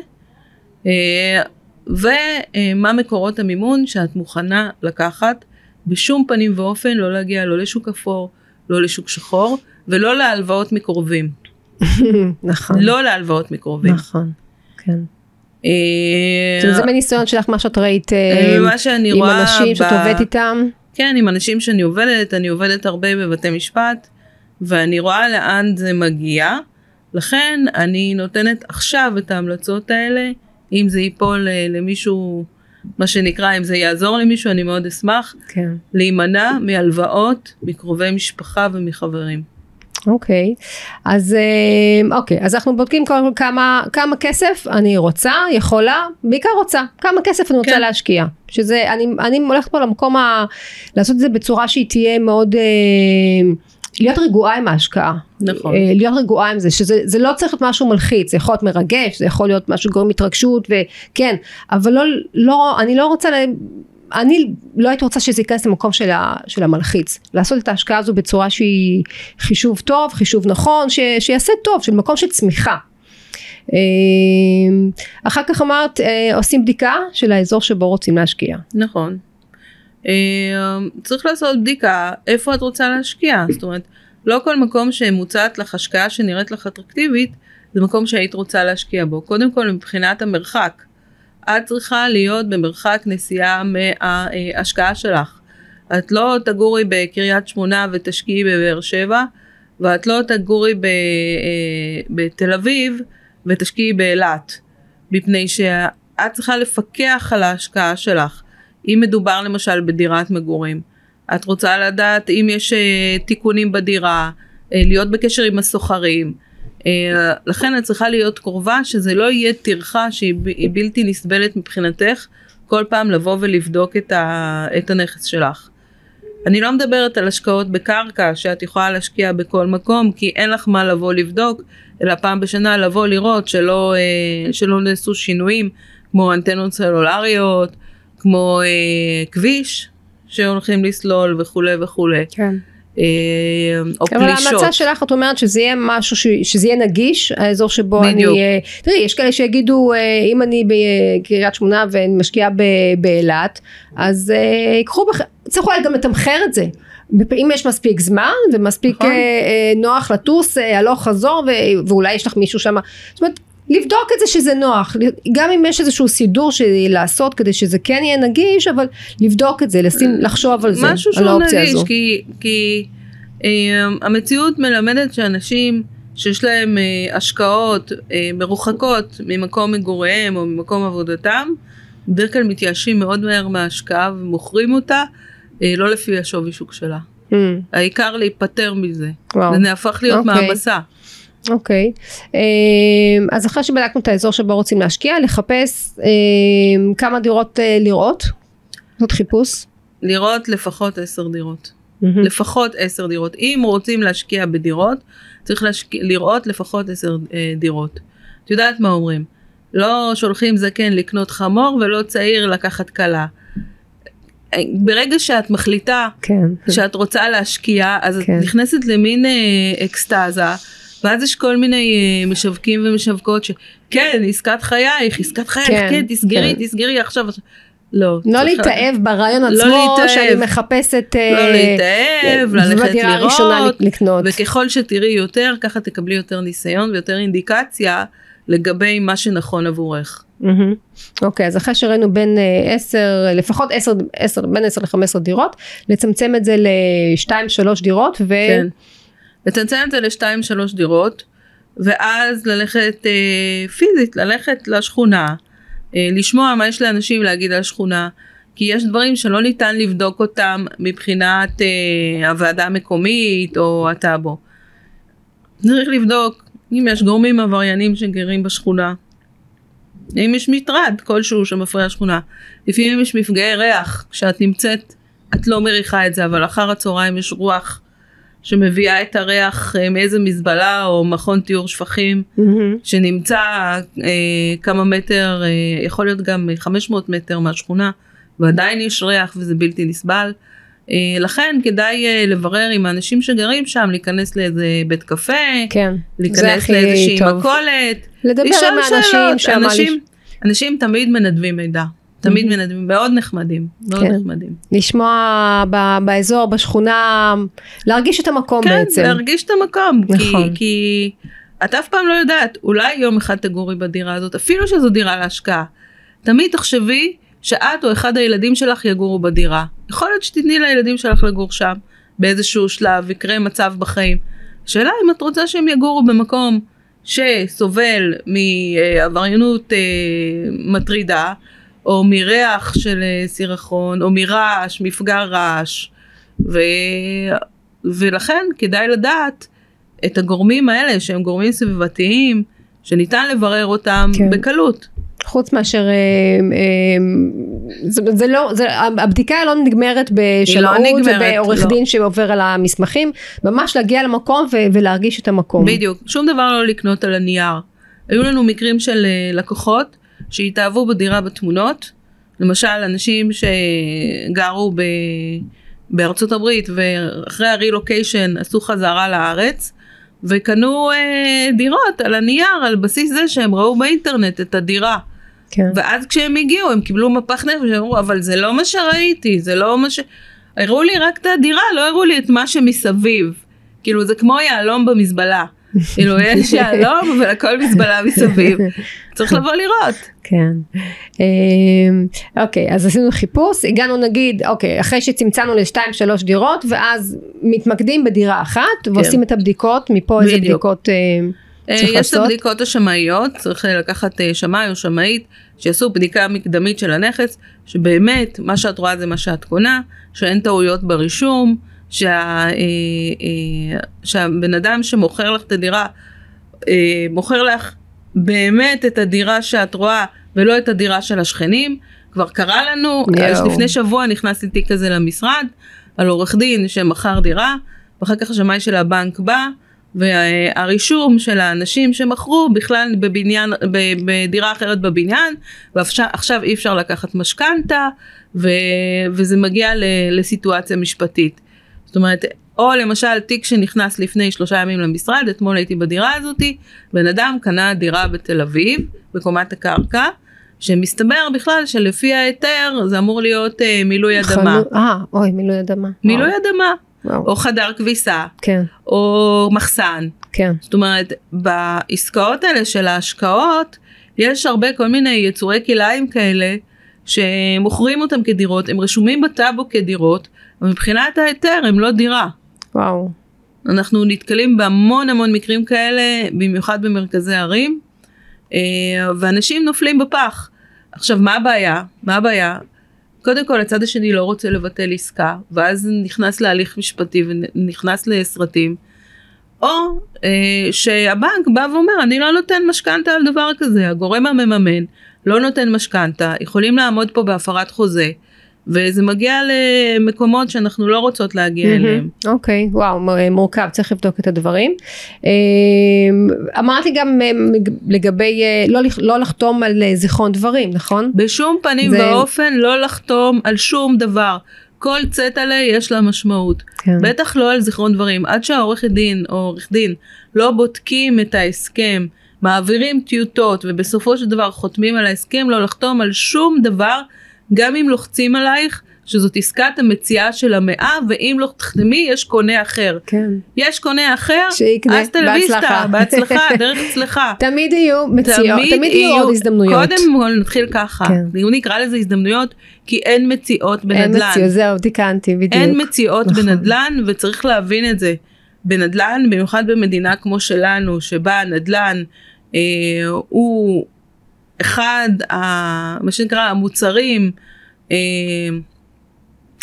אה, ומה מקורות המימון שאת מוכנה לקחת בשום פנים ואופן לא להגיע לא לשוק אפור, לא לשוק שחור ולא להלוואות מקרובים. נכון. לא להלוואות מקרובים. נכון. כן. אה, זה מניסיון שלך מה שאת ראית אה, שאני עם אנשים שאת עובדת איתם. כן, עם אנשים שאני עובדת, אני עובדת הרבה בבתי משפט, ואני רואה לאן זה מגיע, לכן אני נותנת עכשיו את ההמלצות האלה, אם זה ייפול אה, למישהו, מה שנקרא, אם זה יעזור למישהו, אני מאוד אשמח, כן. להימנע מהלוואות מקרובי משפחה ומחברים. אוקיי, אז אה, אוקיי, אז אנחנו בודקים קודם כל כמה, כמה כסף אני רוצה, יכולה, בעיקר רוצה, כמה כסף אני רוצה כן. להשקיע. שזה, אני, אני הולכת פה למקום ה... לעשות את זה בצורה שהיא תהיה מאוד... אה, להיות רגועה עם ההשקעה. נכון. אה, להיות רגועה עם זה, שזה זה לא צריך להיות משהו מלחיץ, זה יכול להיות מרגש, זה יכול להיות משהו גורם התרגשות, וכן, אבל לא, לא, אני לא רוצה. אני לא הייתי רוצה שזה ייכנס למקום של, ה, של המלחיץ, לעשות את ההשקעה הזו בצורה שהיא חישוב טוב, חישוב נכון, ש, שיעשה טוב, של מקום של צמיחה. אה, אחר כך אמרת, אה, עושים בדיקה של האזור שבו רוצים להשקיע. נכון. אה, צריך לעשות בדיקה איפה את רוצה להשקיע, זאת אומרת, לא כל מקום שמוצעת לך השקעה שנראית לך אטרקטיבית, זה מקום שהיית רוצה להשקיע בו. קודם כל מבחינת המרחק, את צריכה להיות במרחק נסיעה מההשקעה שלך. את לא תגורי בקריית שמונה ותשקיעי בבאר שבע, ואת לא תגורי ב, אה, בתל אביב ותשקיעי באילת, מפני שאת צריכה לפקח על ההשקעה שלך. אם מדובר למשל בדירת מגורים, את רוצה לדעת אם יש אה, תיקונים בדירה, אה, להיות בקשר עם הסוחרים. אה, לכן את צריכה להיות קרובה שזה לא יהיה טרחה שהיא בלתי נסבלת מבחינתך כל פעם לבוא ולבדוק את, ה, את הנכס שלך. אני לא מדברת על השקעות בקרקע שאת יכולה להשקיע בכל מקום כי אין לך מה לבוא לבדוק אלא פעם בשנה לבוא לראות שלא, שלא נעשו שינויים כמו אנטנות סלולריות, כמו אה, כביש שהולכים לסלול וכולי וכולי, כן. אה, או אבל פלישות. ההמלצה שלך את אומרת שזה יהיה משהו ש, שזה יהיה נגיש האזור שבו בדיוק. אני אה, תראי יש כאלה שיגידו אה, אם אני בקריית שמונה ואני משקיעה באילת אז אה, ייקחו בח... צריך אולי גם לתמחר את זה אם יש מספיק זמן ומספיק נכון. נוח לטוס הלוך חזור ו- ואולי יש לך מישהו שם זאת אומרת לבדוק את זה שזה נוח, גם אם יש איזשהו סידור לעשות כדי שזה כן יהיה נגיש, אבל לבדוק את זה, לשים, לחשוב על זה, משהו על האופציה נגיש, הזו. כי, כי אה, המציאות מלמדת שאנשים שיש להם אה, השקעות אה, מרוחקות ממקום מגוריהם או ממקום עבודתם, בדרך כלל מתייאשים מאוד מהר מההשקעה ומוכרים אותה אה, לא לפי השווי שוק שלה. Mm, העיקר להיפטר מזה. וואו. זה נהפך להיות אוקיי. מעמסה. אוקיי, אמ, אז אחרי שבדקנו את האזור שבו רוצים להשקיע, לחפש אמ, כמה דירות אה, לראות, לעשות חיפוש. לראות לפחות עשר דירות. מהמם. לפחות עשר דירות. אם רוצים להשקיע בדירות, צריך להשק... לראות לפחות עשר אה, דירות. את יודעת מה אומרים? לא שולחים זקן לקנות חמור ולא צעיר לקחת כלה. אה, ברגע שאת מחליטה כן. שאת רוצה להשקיע, אז את כן. נכנסת למין אה, אקסטזה, ואז יש כל מיני אה, משווקים ומשווקות שכן, עסקת חייך, עסקת חייך, כן, כן, תסגרי, כן. תסגרי עכשיו. לא. לא להתאהב ברעיון לא עצמו, להתאהב. שאני מחפשת... אה, לא להתאהב, ללכת לראות, לקנות. וככל שתראי יותר, ככה תקבלי יותר ניסיון ויותר אינדיקציה לגבי מה שנכון עבורך. אוקיי, אז אחרי שראינו בין אה, 10, לפחות 10, 10, בין 10 ל-15 דירות, לצמצם את זה ל-2-3 דירות, ו... כן. לצמצם את זה לשתיים שלוש דירות, ואז ללכת אה, פיזית, ללכת לשכונה, אה, לשמוע מה יש לאנשים להגיד על השכונה. כי יש דברים שלא ניתן לבדוק אותם מבחינת אה, הוועדה המקומית או הטאבו. צריך לבדוק אם יש גורמים עבריינים שגרים בשכונה. אם יש מטרד כלשהו שמפריע לשכונה. לפעמים יש מפגעי ריח, כשאת נמצאת את לא מריחה את זה, אבל אחר הצהריים יש רוח שמביאה את הריח אה, מאיזה מזבלה או מכון טיהור שפכים Mm-hmm. שנמצא אה, כמה מטר, אה, יכול להיות גם 500 מטר מהשכונה, ועדיין יש ריח וזה בלתי נסבל. אה, לכן כדאי אה, לברר עם האנשים שגרים שם, להיכנס לאיזה בית קפה, כן, להיכנס לאיזושהי. מכולת, לדבר עם האנשים. שם. אנשים, אנשים תמיד מנדבים מידע, תמיד. מנדבים, מאוד נחמדים, מאוד כן. נחמדים. לשמוע ב- באזור, בשכונה, להרגיש את המקום כן, בעצם. להרגיש את המקום, נכון. כי, כי את אף פעם לא יודעת, אולי יום אחד תגורי בדירה הזאת, אפילו שזו דירה להשקעה. תמיד תחשבי שאת או אחד הילדים שלך יגורו בדירה. יכול להיות שתתני לילדים שלך לגור שם באיזשהו שלב, יקרה מצב בחיים. השאלה אם את רוצה שהם יגורו במקום שסובל מעבריינות אה, מטרידה, או מריח של אה, סירחון, או מרעש, מפגע רעש. ו... ולכן כדאי לדעת את הגורמים האלה שהם גורמים סביבתיים, שניתן לברר אותם כן. בקלות. חוץ מאשר, אה, אה, זה, זה לא, זה, הבדיקה לא נגמרת בשלאות נגמרת, ובעורך לא. דין שעובר על המסמכים, ממש להגיע למקום ו, ולהרגיש את המקום. בדיוק, שום דבר לא לקנות על הנייר. היו לנו מקרים של לקוחות שהתאהבו בדירה בתמונות, למשל אנשים שגרו ב... בארצות הברית ואחרי הרילוקיישן עשו חזרה לארץ וקנו אה, דירות על הנייר על בסיס זה שהם ראו באינטרנט את הדירה. כן. ואז כשהם הגיעו הם קיבלו מפח נפש, אמרו אבל זה לא מה שראיתי, זה לא מה ש... הראו לי רק את הדירה, לא הראו לי את מה שמסביב. כאילו זה כמו יהלום במזבלה. כאילו יש יהלום ולכל מזבלה מסביב. צריך לבוא לראות. כן. אמ, אוקיי, אז עשינו חיפוש, הגענו נגיד, אוקיי, אחרי שצמצמנו לשתיים שלוש דירות, ואז מתמקדים בדירה אחת, ועושים את הבדיקות, מפה איזה כן. בדיקות אה, אה, צריך יש את לעשות. הבדיקות השמאיות, צריך אה, לקחת שמאי או שמאית שיעשו בדיקה מקדמית של הנכס, שבאמת מה שאת רואה זה מה שאת קונה, שאין טעויות ברישום, שה, שהבן אדם שמוכר לך את הדירה, מוכר לך באמת את הדירה שאת רואה ולא את הדירה של השכנים. כבר קרה לנו, יואו. אז לפני שבוע נכנסתי תיק כזה למשרד, על עורך דין שמכר דירה, ואחר כך השמאי של הבנק בא, והרישום של האנשים שמכרו בכלל בבניין, בדירה אחרת בבניין, ועכשיו אי אפשר לקחת משכנתה, וזה מגיע לסיטואציה משפטית. זאת אומרת, או למשל תיק שנכנס לפני שלושה ימים למשרד, אתמול הייתי בדירה הזאתי, בן אדם קנה דירה בתל אביב, בקומת הקרקע, שמסתבר בכלל שלפי ההיתר זה אמור להיות אה, מילוי אדמה. אה, אוי, מילוי אדמה. מילוי וואו, אדמה, וואו. או חדר כביסה, כן, או מחסן. כן. זאת אומרת, בעסקאות האלה של ההשקעות, יש הרבה כל מיני יצורי כלאיים כאלה, שמוכרים אותם כדירות, הם רשומים בטאבו כדירות, אבל מבחינת ההיתר הם לא דירה. וואו. אנחנו נתקלים בהמון המון מקרים כאלה, במיוחד במרכזי ערים, אה, ואנשים נופלים בפח. עכשיו, מה הבעיה? מה הבעיה? קודם כל, הצד השני לא רוצה לבטל עסקה, ואז נכנס להליך משפטי ונכנס לסרטים. או אה, שהבנק בא ואומר, אני לא נותן משכנתה על דבר כזה, הגורם המממן לא נותן משכנתה, יכולים לעמוד פה בהפרת חוזה, וזה מגיע למקומות שאנחנו לא רוצות להגיע אליהם. מהמם. אוקיי, וואו, מ- מורכב, צריך לבדוק את הדברים. אה, אמרתי גם אה, לגבי אה, לא לא לחתום על אה, זיכרון דברים, נכון? בשום פנים זה- ואופן לא לחתום על שום דבר. כל צטלה יש לה משמעות. כן. בטח לא על זיכרון דברים. עד שהעורכת דין או עורך דין לא בודקים את ההסכם, מעבירים טיוטות ובסופו של דבר חותמים על ההסכם, לא לחתום על שום דבר, גם אם לוחצים עלייך שזאת עסקת המציאה של המאה, ואם לא תחתמי יש קונה אחר. כן. יש קונה אחר, שיקנה. אז hasta la vista, בהצלחה. בהצלחה, דרך צלחה. תמיד יהיו מציאות, תמיד יהיו עוד הזדמנויות. קודם כל נתחיל ככה, כן. אם נקרא לזה הזדמנויות, כי אין מציאות אין בנדל"ן. מציאות, זהו, תיקנתי, בדיוק. אין מציאות נכון. בנדל"ן וצריך להבין את זה. בנדל"ן, במיוחד במדינה כמו שלנו, שבה הנדל"ן אה, הוא אחד, ה, מה שנקרא, המוצרים אה,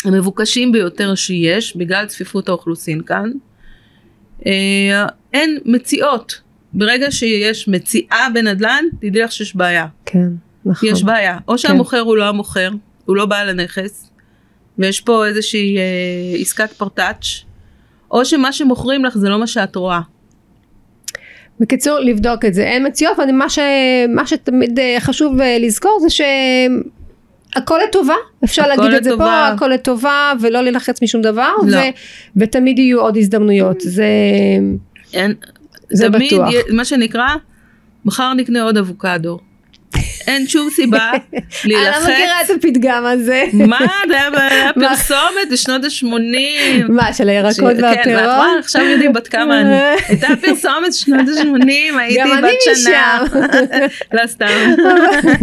המבוקשים ביותר שיש בגלל צפיפות האוכלוסין כאן. אה, אין מציאות. ברגע שיש מציאה בנדל"ן, תדעי לך שיש בעיה. כן, נכון. יש בעיה. או שהמוכר הוא לא המוכר, הוא לא בעל הנכס, ויש פה איזושהי אה, עסקת פרטאץ', או שמה שמוכרים לך זה לא מה שאת רואה. בקיצור, לבדוק את זה. אין מציאות, ומה ש... מה שתמיד אה, חשוב אה, לזכור זה שהכל לטובה, אפשר הכל להגיד את זה לטובה. פה, הכל לטובה, ולא להילחץ משום דבר, לא. ו... ותמיד יהיו עוד הזדמנויות. זה... אין, זה תמיד, בטוח. מה שנקרא, מחר נקנה עוד אבוקדו. אין שום סיבה אני לא להילחץ. מכירה את הפתגם הזה. מה, זה היה פרסומת בשנות ה-80. מה, של הירקות כן, והפירות? רואה, עכשיו יודעים בת כמה אני. הייתה פרסומת שנות ה-80, הייתי בת שנה. לא סתם.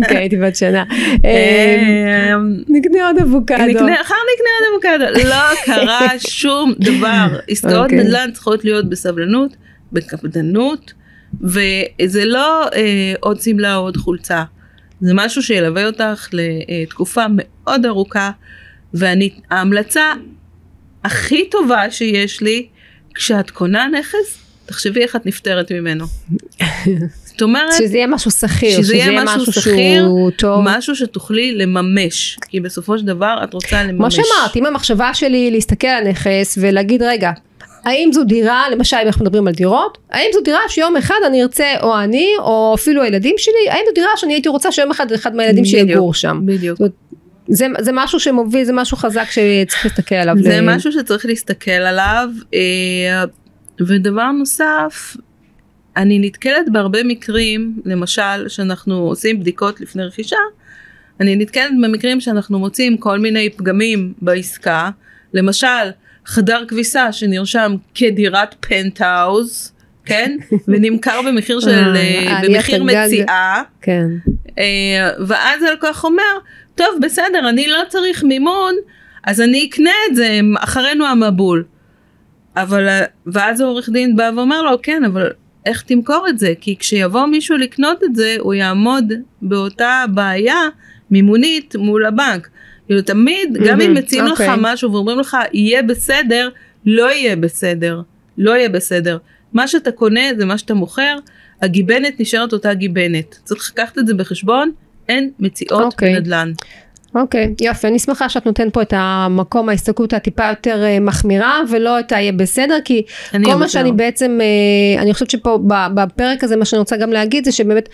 כן, הייתי בת שנה. אה, אה, נקנה עוד אבוקדו. אחר נקנה עוד אבוקדו. לא קרה שום דבר. עסקאות אוקיי. נדל"ן צריכות להיות בסבלנות, בקפדנות, וזה לא אה, עוד שמלה או עוד חולצה. זה משהו שילווה אותך לתקופה מאוד ארוכה, וההמלצה הכי טובה שיש לי, כשאת קונה נכס, תחשבי איך את נפטרת ממנו. זאת אומרת, שזה יהיה משהו שכיר, שזה יהיה משהו שכיר, טוב. משהו שתוכלי לממש, כי בסופו של דבר את רוצה כמו לממש. שאמרת, אם המחשבה שלי היא להסתכל על הנכס ולהגיד רגע, האם זו דירה, למשל אם אנחנו מדברים על דירות, האם זו דירה שיום אחד אני ארצה או אני או אפילו הילדים שלי, האם זו דירה שאני הייתי רוצה שיום אחד אחד מהילדים שלי יגור שם. בדיוק. זאת זה, זה משהו שמוביל, זה משהו חזק שצריך להסתכל עליו. זה ל- משהו שצריך להסתכל עליו. אה, ודבר נוסף, אני נתקלת בהרבה מקרים, למשל, שאנחנו עושים בדיקות לפני רכישה, אני נתקלת במקרים שאנחנו מוצאים כל מיני פגמים בעסקה, למשל, חדר כביסה שנרשם כדירת פנטהאוז, כן? ונמכר במחיר של, אה, אה, עליית במחיר. מציאה. כן. אה, ואז הלקוח אומר, טוב בסדר, אני לא צריך מימון, אז אני אקנה את זה אחרינו המבול. אבל, אה, ואז העורך דין בא ואומר לו, כן, אבל איך תמכור את זה? כי כשיבוא מישהו לקנות את זה, הוא יעמוד באותה בעיה מימונית מול הבנק. כאילו תמיד, גם אם מציעים לך אוקיי. משהו ואומרים לך, יהיה בסדר, לא יהיה בסדר. לא יהיה בסדר. מה שאתה קונה זה מה שאתה מוכר, הגיבנת נשארת אותה גיבנת. צריך לקחת את זה בחשבון, אין מציאות אוקיי. בנדל"ן. אוקיי, יופי, אני שמחה שאת נותנת פה את המקום ההסתכלות הטיפה יותר אה, מחמירה ולא את היהיה בסדר, כי כל מה. שאני בעצם, אה, אני חושבת שפה בפרק הזה מה שאני רוצה גם להגיד זה שבאמת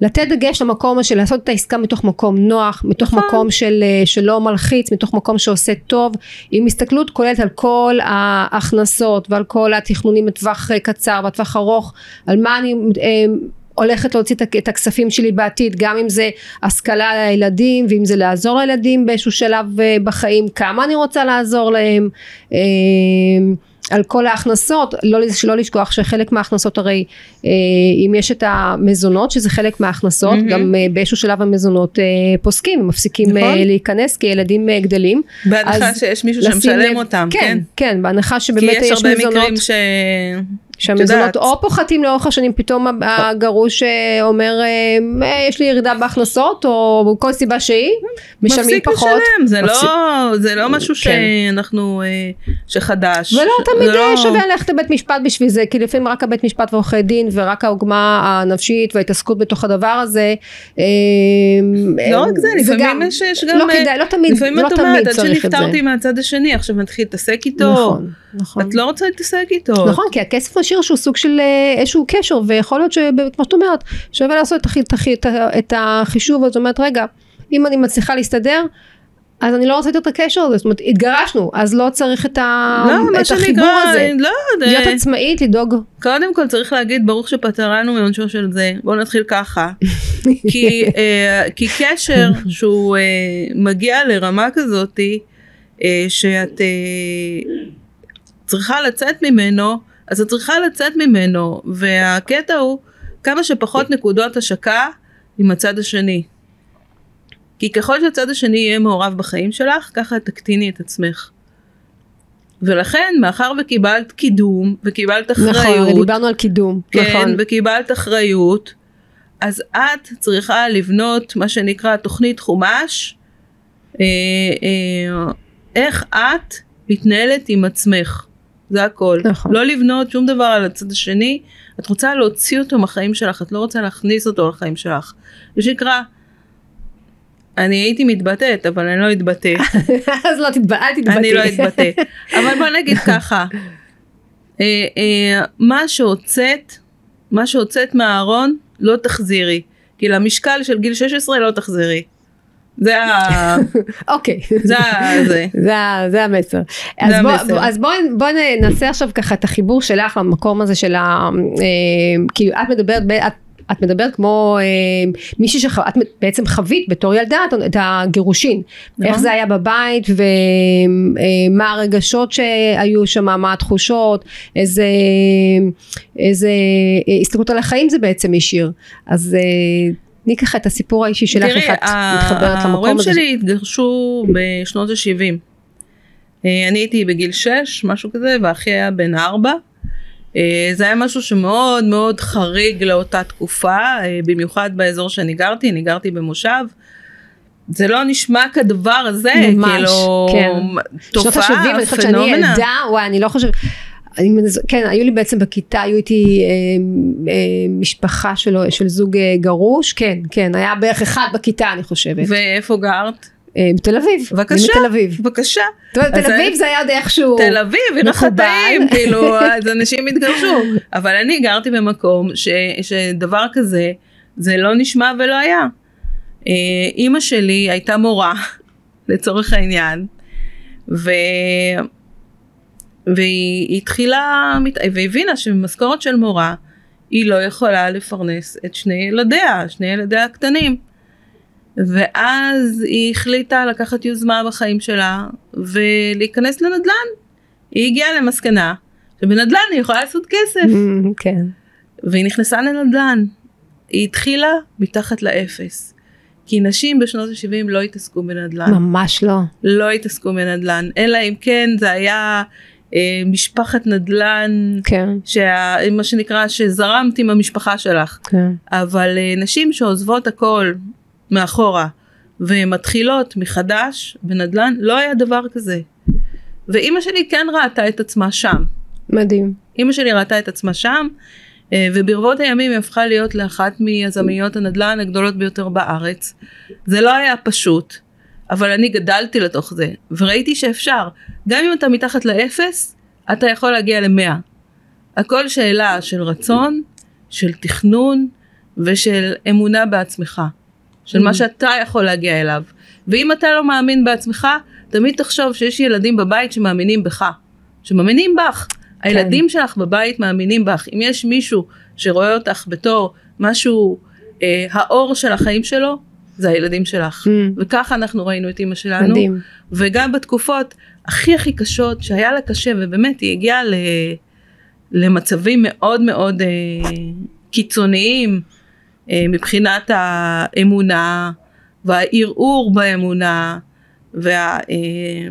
לתת דגש למקום של לעשות את העסקה מתוך מקום נוח, מתוך נכון. מקום של, אה, שלא מלחיץ, מתוך מקום שעושה טוב, עם הסתכלות כוללת על כל ההכנסות ועל כל התכנונים בטווח קצר והטווח ארוך, על מה אני הולכת להוציא את הכספים שלי בעתיד, גם אם זה השכלה לילדים ואם זה לעזור לילדים באיזשהו שלב אה, בחיים, כמה אני רוצה לעזור להם, אה, על כל ההכנסות, לא, שלא לשכוח שחלק מההכנסות הרי, אה, אם יש את המזונות שזה חלק מההכנסות, מהמם. גם אה, באיזשהו שלב המזונות אה, פוסקים, הם מפסיקים נכון. אה, להיכנס כי ילדים אה, גדלים. בהנחה שיש מישהו שמשלם לב- אותם, כן, כן? כן, בהנחה כי שבאמת יש יש הרבה מזונות. מקרים ש... שהמזונות. או פוחתים לאורך השנים פתאום הגרוש אה, אומר אה, יש לי ירידה בהכנסות או כל סיבה שהיא משלמים מפסיק פחות לשלם, זה מפסיק- לא, זה לא משהו כן. שאנחנו, אה, שחדש. ולא תמיד זה לא- שווה ללכת לבית משפט בשביל זה כי לפעמים רק הבית משפט ועורכי דין ורק העוגמה הנפשית וההתעסקות בתוך הדבר הזה אה, לא רק זה, לפעמים יש גם... לא אה, כדאי לא תמיד לפעמים לא את אומרת, תמיד עד צריך את זה שנפטרתי מהצד השני, עכשיו נתחיל להתעסק איתו. נכון נכון את לא רוצה להתעסק איתו. נכון, כי הכסף משאיר שהוא סוג של אה, איזשהו קשר, ויכול להיות שכמו שאת אומרת, שווה לעשות את, את, את, החישוב, זאת אומרת, רגע, אם אני מצליחה להסתדר, אז אני לא רוצה יותר את הקשר הזה, זאת אומרת, התגרשנו, אז לא צריך את, ה, לא, מה את החיבור שנקרא, הזה. לא, זה- להיות עצמאית, לדאוג. קודם כל צריך להגיד ברוך שפטרנו מעונשו של זה בואו נתחיל ככה כי, אה, כי קשר שהוא אה, מגיע לרמה כזאתי אה, שאת אה, צריכה לצאת ממנו אז את צריכה לצאת ממנו והקטע הוא כמה שפחות נקודות השקה עם הצד השני. כי ככל שהצד השני יהיה מעורב בחיים שלך ככה תקטיני את עצמך. ולכן מאחר וקיבלת קידום וקיבלת אחריות נכון, דיברנו על קידום, כן, נכון. וקיבלת אחריות, אז את צריכה לבנות מה שנקרא תוכנית חומש אה, אה, איך את מתנהלת עם עצמך. זה הכל. נכון. לא לבנות שום דבר על הצד השני. את רוצה להוציא אותו מהחיים שלך, את לא רוצה להכניס אותו לחיים שלך. זה שנקרא, אני הייתי מתבטאת, אבל אני לא אתבטא. אז לא תתבטא, אל תתבטא. אני לא אתבטא. אבל בוא נגיד ככה, אה, אה, מה שהוצאת, מה שהוצאת מהארון, לא תחזירי. כי למשקל של גיל 16 לא תחזרי. זה ה... אוקיי. זה ה... זה. המסר. אז, בוא. אז בואי בוא נעשה עכשיו ככה את החיבור שלך למקום הזה של ה... אה, כאילו את מדברת, את, את מדברת כמו אה, מישהי שאת בעצם חווית בתור ילדה את- הגירושין. נכון. איך זה היה בבית ומה הרגשות שהיו שם, מה התחושות, איזה, איזה אה, הסתכלות על החיים זה בעצם השאיר. אז אה, תני ככה את הסיפור האישי שלך, איך את מתחברת למקום ההורים הזה. שלי התגרשו בשנות ה-70. אני הייתי בגיל 6, משהו כזה, ואחי היה בן 4. זה היה משהו שמאוד מאוד חריג לאותה תקופה, אה, במיוחד באזור שאני גרתי, אני גרתי במושב. זה לא נשמע כדבר הזה, ממש, כאילו, כן. שנות תופעה, ה-70, אני חושבת שאני פנומנה. ילדה, וואי, אני לא חושבת, אני מנז- כן, היו לי בעצם בכיתה, היו איתי אה, אה, משפחה של, של זוג אה, גרוש, כן, כן, היה בערך אחד בכיתה, אני חושבת, ואיפה גרת? אה, בתל אביב, בבקשה. מתל אביב. בבקשה. זאת אומרת, תל אביב זה היה עוד איכשהו, תל אביב, עיר מקובל. החטאים, כאילו, אז אנשים התגרשו. אבל אני גרתי במקום ש, שדבר כזה, זה לא נשמע ולא היה. אה, אימא שלי הייתה מורה, לצורך העניין, ו... והיא התחילה, והבינה שבמשכורת של מורה, היא לא יכולה לפרנס את שני ילדיה, שני ילדיה הקטנים. ואז היא החליטה לקחת יוזמה בחיים שלה ולהיכנס לנדל"ן. היא הגיעה למסקנה שבנדל"ן היא יכולה לעשות כסף, Mm, כן, והיא נכנסה לנדל"ן. היא התחילה מתחת לאפס. כי נשים בשנות ה-70 לא התעסקו בנדל"ן. ממש לא, לא התעסקו בנדל"ן, אלא אם כן זה היה משפחת נדל"ן, כן, שה, מה שנקרא שזרמת עם המשפחה שלך. כן, אבל אה, נשים שעוזבות הכל מאחורה ומתחילות מחדש בנדל"ן, לא היה דבר כזה. ואימא שלי כן ראתה את עצמה שם. מדהים, אימא שלי ראתה את עצמה שם, אה, וברבות הימים היא הפכה להיות לאחת מיזמיות הנדל"ן הגדולות ביותר בארץ. זה לא היה פשוט, אבל אני גדלתי לתוך זה, וראיתי שאפשר. גם אם אתה מתחת לאפס, אתה יכול להגיע למאה. הכל שאלה של רצון, של תכנון ושל אמונה בעצמך. של מה Mm. שאתה יכול להגיע אליו. ואם אתה לא מאמין בעצמך, תמיד תחשוב שיש ילדים בבית שמאמינים בך. שמאמינים בך. הילדים שלך בבית מאמינים בך. אם יש מישהו שרואה אותך בתור משהו, אה, האור של החיים שלו, זה הילדים שלך. Mm. וככה אנחנו ראינו את אימא שלנו. מדהים, וגם בתקופות הכי הכי קשות שהיה לה קשה ובאמת היא הגיעה ל, למצבים מאוד מאוד אה, קיצוניים אה, מבחינת האמונה והערעור באמונה וה, אה,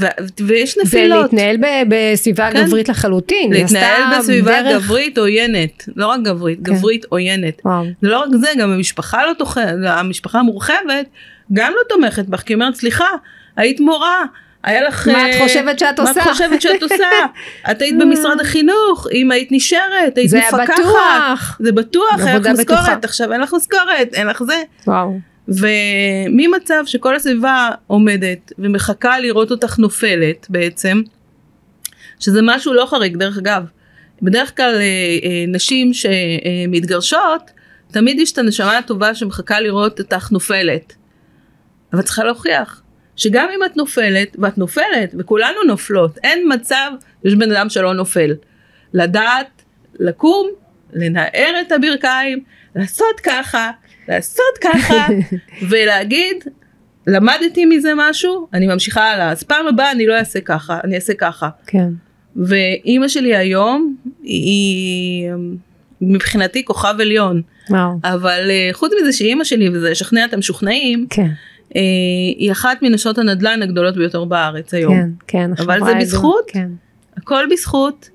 ו, ויש נפילות. להתנהל ב- בסביבה כן. גברית לחלוטין, להתנהל בסביבה דרך- גברית עוינת, לא רק גברית, כן. גברית עוינת. וואו, זה לא רק זה, גם המשפחה לא תומכת, המשפחה המורחבת גם לא תומכת בך, כי היא אומרת, סליחה, היית מורה, היה לך... מה את אה, חושבת שאת מה עושה?" את חושבת שאת עושה? את היית במשרד החינוך, אם היית נשארת, היית זה היה מפקחת. בטוח. זה בטוח, היה לך. משכורת, עכשיו אין לך משכורת, אין לך זה. וואו, וממצב שכל הסביבה עומדת ומחכה לראות אותך נופלת בעצם, שזה משהו לא חריג דרך אגב. בדרך כלל אה, אה, נשים שמתגרשות, תמיד יש את הנשמה הטובה שמחכה לראות אותך נופלת. אבל צריכה להוכיח שגם אם את נופלת, ואת נופלת, וכולנו נופלות, אין מצב שיש בן אדם שלא נופל. לדעת, לקום, לנער את הברכיים, לעשות ככה, לעשות ככה, ולהגיד, למדתי מזה משהו, אני ממשיכה הלאה, אז פעם הבאה אני לא אעשה ככה, אני אעשה ככה. כן, ואימא שלי היום, היא מבחינתי כוכב עליון, וואו, אבל אה, חוץ מזה שאימא שלי, וזה ישכנע את המשוכנעים, כן, אה, היא אחת מנשות הנדל"ן הגדולות ביותר בארץ היום. כן, כן, אבל זה בזכות? כן, הכל בזכות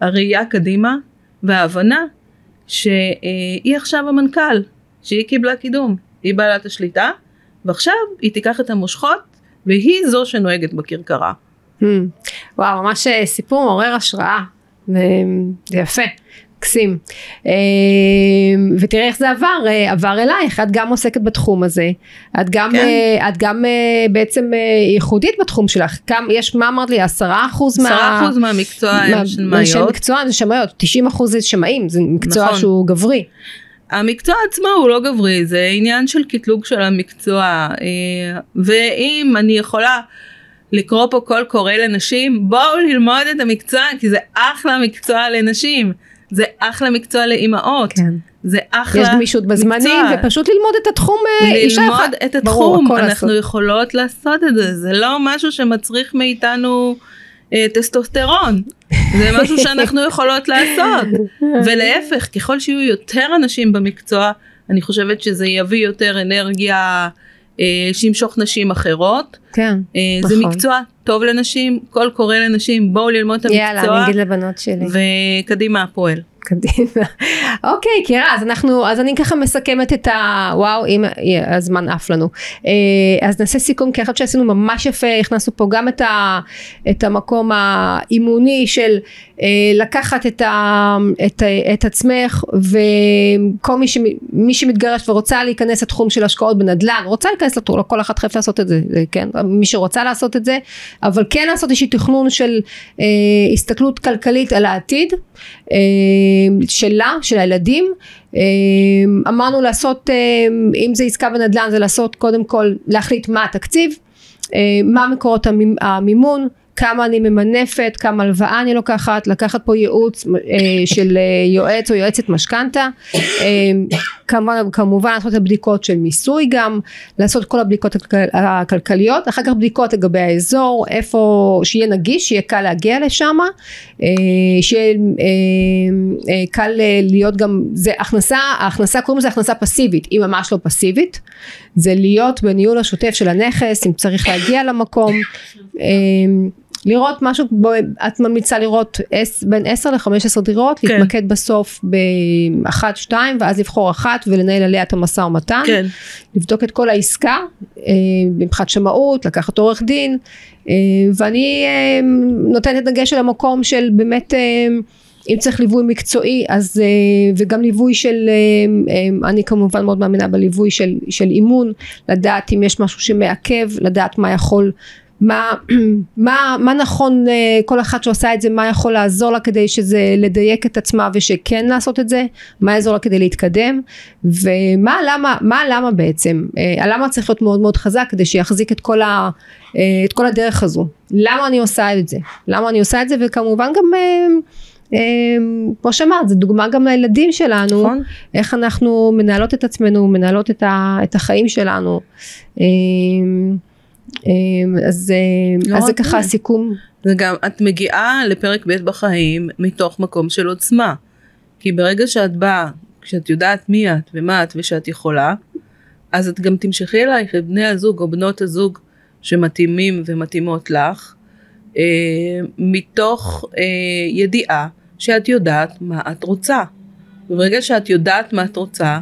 הראייה קדימה וההבנה שהיא עכשיו המנכ"ל, שהיא קיבלה קידום. היא בעלת השליטה ועכשיו היא תיקח את המושכות והיא זו שנוהגת בכרכרה. Hmm. וואו, ממש אה, סיפור מעורר השראה. זה יפה. מקסים. אה, ותראה איך זה עבר, אה, עבר אלייך, את גם עוסקת בתחום הזה, את גם, כן. את גם בעצם ייחודית בתחום שלך, כמה, יש, מה אמרת לי, עשרה אחוז מה... עשרה אחוז מהמקצוע הם שמאיות. מקצוע זה שמאיות, תשעים אחוז זה שמאים, זה מקצוע נכון. שהוא גברי. המקצוע עצמו הוא לא גברי, זה עניין של קטלוג של המקצוע, ואם אני יכולה לקרוא פה קול קורא לנשים, בואו ללמוד את המקצוע, כי זה אחלה מקצוע לנשים, זה אחלה מקצוע לאימהות. כן. זה אחלה יש גמישות בזמנים ופשוט ללמוד את התחום אה, אישה אחת. ללמוד את התחום, ברור, אנחנו לעשות. יכולות לעשות את זה, זה לא משהו שמצריך מאיתנו אה, טסטוסטרון, זה משהו שאנחנו יכולות לעשות, ולהפך, ככל שיהיו יותר אנשים במקצוע, אני חושבת שזה יביא יותר אנרגיה אה, שימשוך נשים אחרות. כן, אה, נכון. זה מקצוע טוב לנשים, קול קורא לנשים, בואו ללמוד את המקצוע. יאללה, אני אגיד לבנות שלי. וקדימה הפועל. קדימה. אוקיי, קירה, אז אנחנו, אז אני ככה מסכמת את ה... וואו, אם הזמן עף לנו. אה, אז נעשה סיכום, כי אני חושבת שעשינו ממש יפה, הכנסנו פה גם את, ה, את המקום האימוני של אה, לקחת את, ה, את, את עצמך, וכל מי, ש, מי שמתגרש ורוצה להיכנס לתחום של השקעות בנדל"ן, רוצה להיכנס לתחום, לא כל אחת חייבת לעשות את זה, כן? מי שרוצה לעשות את זה, אבל כן לעשות איזשהו תכנון של אה, הסתכלות כלכלית על העתיד. אה, שלה, של הילדים. אה, אמרנו לעשות, אה, אם זה עסקה בנדל"ן, זה לעשות קודם כל להחליט מה התקציב, מה מקורות המימון, כמה אני ממנפת, כמה הלוואה אני לוקחת, לקחת פה ייעוץ אה, של אה, יועץ או יועצת משכנתה, אה, כמובן, כמובן לעשות את הבדיקות של מיסוי גם, לעשות כל הבדיקות הכלכל, הכלכליות, אחר כך בדיקות לגבי האזור, איפה, שיהיה נגיש, שיהיה קל להגיע לשם, אה, שיהיה אה, אה, קל להיות גם, זה הכנסה, ההכנסה קוראים לזה הכנסה פסיבית, היא ממש לא פסיבית, זה להיות בניהול השוטף של הנכס, אם צריך להגיע למקום, אה, לראות משהו, בו, את ממליצה לראות בין 10 ל-15 דירות, כן. להתמקד בסוף באחת, שתיים, ואז לבחור אחת ולנהל עליה את המשא ומתן. כן. לבדוק את כל העסקה, אה, מבחינת שמאות, לקחת עורך דין, אה, ואני אה, נותנת דגש על המקום של באמת אם צריך ליווי מקצועי אז וגם ליווי של אני כמובן מאוד מאמינה בליווי של, של אימון לדעת אם יש משהו שמעכב לדעת מה יכול מה, מה, מה נכון אה, כל אחת שעושה את זה, מה יכול לעזור לה כדי שזה לדייק את עצמה ושכן לעשות את זה, מה יעזור לה כדי להתקדם, ומה למה, מה למה בעצם, אה, הלמה צריך להיות מאוד מאוד חזק כדי שיחזיק את כל, ה, אה, את כל הדרך הזו, למה אני עושה את זה, למה אני עושה את זה, וכמובן גם כמו שאמרת, זו דוגמה גם לילדים שלנו, נכון. איך אנחנו מנהלות את עצמנו, מנהלות את, ה, את החיים שלנו. אמ, אז, אה, לא אז זה ככה הסיכום. וגם את מגיעה לפרק ב' בחיים מתוך מקום של עוצמה. כי ברגע שאת באה, כשאת יודעת מי את ומה את ושאת יכולה, אז את גם תמשכי אלייך את בני הזוג או בנות הזוג שמתאימים ומתאימות לך, אה, מתוך אה, ידיעה שאת יודעת מה את רוצה. וברגע שאת יודעת מה את רוצה,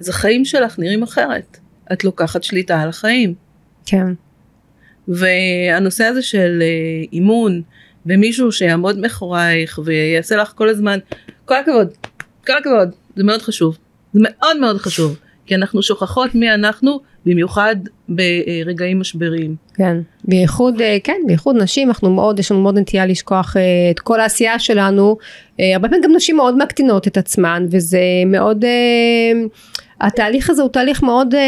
אז החיים שלך נראים אחרת. את לוקחת שליטה על החיים. כן. והנושא הזה של אה, אימון ומישהו שיעמוד מאחורייך ויעשה לך כל הזמן כל הכבוד כל הכבוד זה מאוד חשוב זה מאוד מאוד חשוב כי אנחנו שוכחות מי אנחנו במיוחד ברגעים משבריים. כן, בייחוד, אה, כן, בייחוד נשים, אנחנו מאוד, יש לנו מאוד נטייה לשכוח אה, את כל העשייה שלנו, הרבה פעמים גם נשים מאוד מקטינות את עצמן וזה מאוד התהליך הזה הוא תהליך מאוד אה,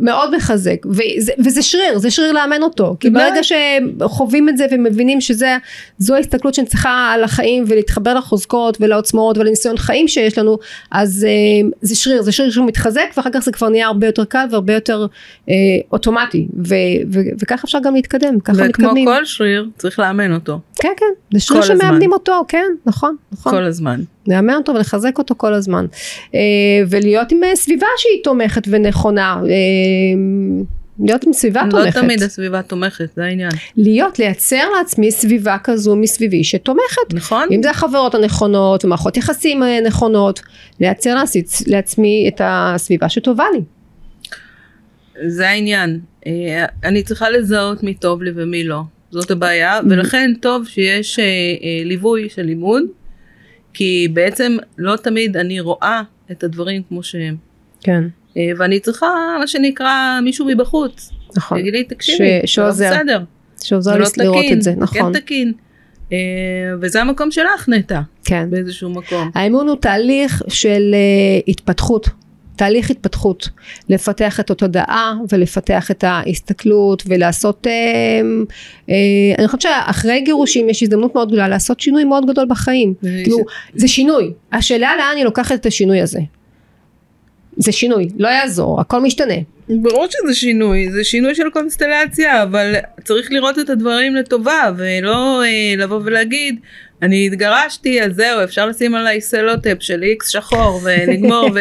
מאוד מחזק וזה, וזה שריר זה שריר לאמן אותו. כי ברגע שחווים את זה ומבינים שזה זו ההסתכלות שאני צריכה על החיים ולהתחבר לחוזקות ולעוצמאות ולניסיון חיים שיש לנו אז אה, זה שריר זה שריר שהוא מתחזק ואחר כך זה כבר נהיה הרבה יותר קל והרבה יותר אה, אוטומטי. ו, ו, וככה אפשר גם להתקדם ככה וכמו מתקדמים. כל שריר צריך לאמן אותו. כן כן זה שריר שמאמנים אותו כן נכון נכון. כל הזמן לאמן אותו ולחזק אותו כל הזמן אה, ולהיות עם אה, סביבה שהיא תומכת ונכונה אה, להיות עם סביבה לא תומכת. לא תמיד הסביבה תומכת, זה העניין. להיות, לייצר לעצמי סביבה כזו מסביבי שתומכת. נכון. אם זה החברות הנכונות ומערכות יחסים נכונות, לייצר לעצמי את הסביבה שטובה לי. זה העניין. אני צריכה לזהות מי טוב לי ומי לא. זאת הבעיה, ולכן טוב שיש ליווי של לימוד, כי בעצם לא תמיד אני רואה את הדברים כמו שהם. כן, אה, ואני צריכה, מה שנקרא, מישהו מבחוץ. נכון. תגיד לי, תקשיבי, ש- לא שעוזר. בסדר. שעוזר לי לא לראות תקין, את זה, זה נכון. כן תקין. אה, וזה המקום שלך נטע, כן. באיזשהו מקום. האמון הוא תהליך של אה, התפתחות. תהליך התפתחות, לפתח את התודעה ולפתח את ההסתכלות ולעשות, אה, אה, אני חושבת שאחרי גירושים יש הזדמנות מאוד גדולה לעשות שינוי מאוד גדול בחיים, זה- כאילו זה שינוי, השאלה לאן אני לוקחת את השינוי הזה, זה שינוי, לא יעזור, הכל משתנה, ברור שזה שינוי, זה שינוי של קונסטלציה, אבל צריך לראות את הדברים לטובה, ולא אה, לבוא ולהגיד, אני התגרשתי, אז זהו, אפשר לשים עליי סלוטפ של איקס שחור, ונגמור,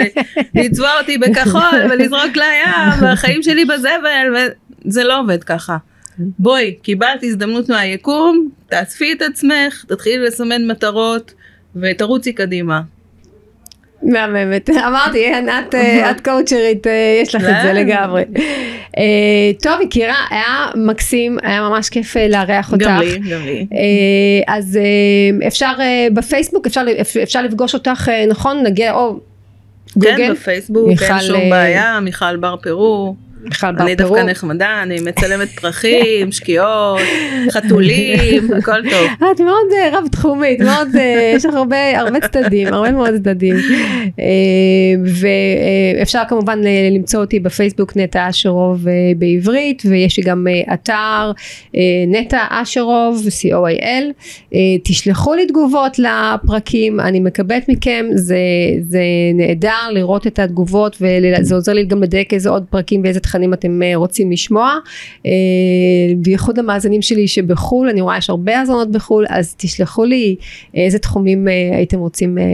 ולצבוע אותי בכחול, ולזרוק לים, והחיים שלי בזבל, וזה לא עובד ככה. בואי, קיבלת הזדמנות מהיקום, תאספי את עצמך, תתחילי לסמן מטרות, ותרוצי קדימה. מהממת, אמרתי, את, אה, את קואוצ'רית, אה, יש לך את זה כן. לגמרי. אה, טוב יקירה, היה מקסים, היה ממש כיף לארח אותך. גם לי, גם לי. אז אפשר בפייסבוק, אפשר, אפשר לפגוש אותך, נכון? נגיע, או כן, גוגל, בפייסבוק, מיכל, אין שום בעיה, מיכל בר פירו. מיכל בר אני. דווקא נחמדה, אני מצלמת פרחים, שקיעות, חתולים, הכל טוב. אה, את מאוד אה, רב תחומית, מאוד, אה, יש לך הרבה, הרבה צדדים, הרבה מאוד צדדים. ואפשר כמובן למצוא אותי בפייסבוק נטע אשרוב בעברית, ויש לי גם אתר נטע אשרוב, co.il. תשלחו לי תגובות לפרקים, אני מקבלת מכם, זה, זה נהדר לראות את התגובות, וזה עוזר לי גם לדייק איזה עוד פרקים ואיזה תכנים אתם אה, רוצים לשמוע. אה, בייחוד המאזינים שלי שבחו"ל, אני רואה יש הרבה האזנות בחו"ל, אז תשלחו לי איזה תחומים אה, הייתם רוצים אה, אה,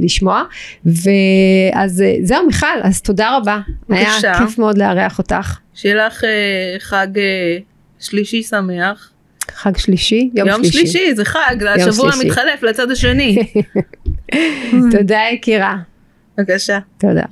לשמוע. ואז אה, זהו מיכל, אז תודה רבה. היה בבקשה. כיף מאוד לארח אותך. שיהיה לך אה, חג אה, שלישי שמח. חג שלישי, יום, יום שלישי, זה חג, השבוע שלישי. מתחלף לצד השני. תודה יקירה. בבקשה. תודה.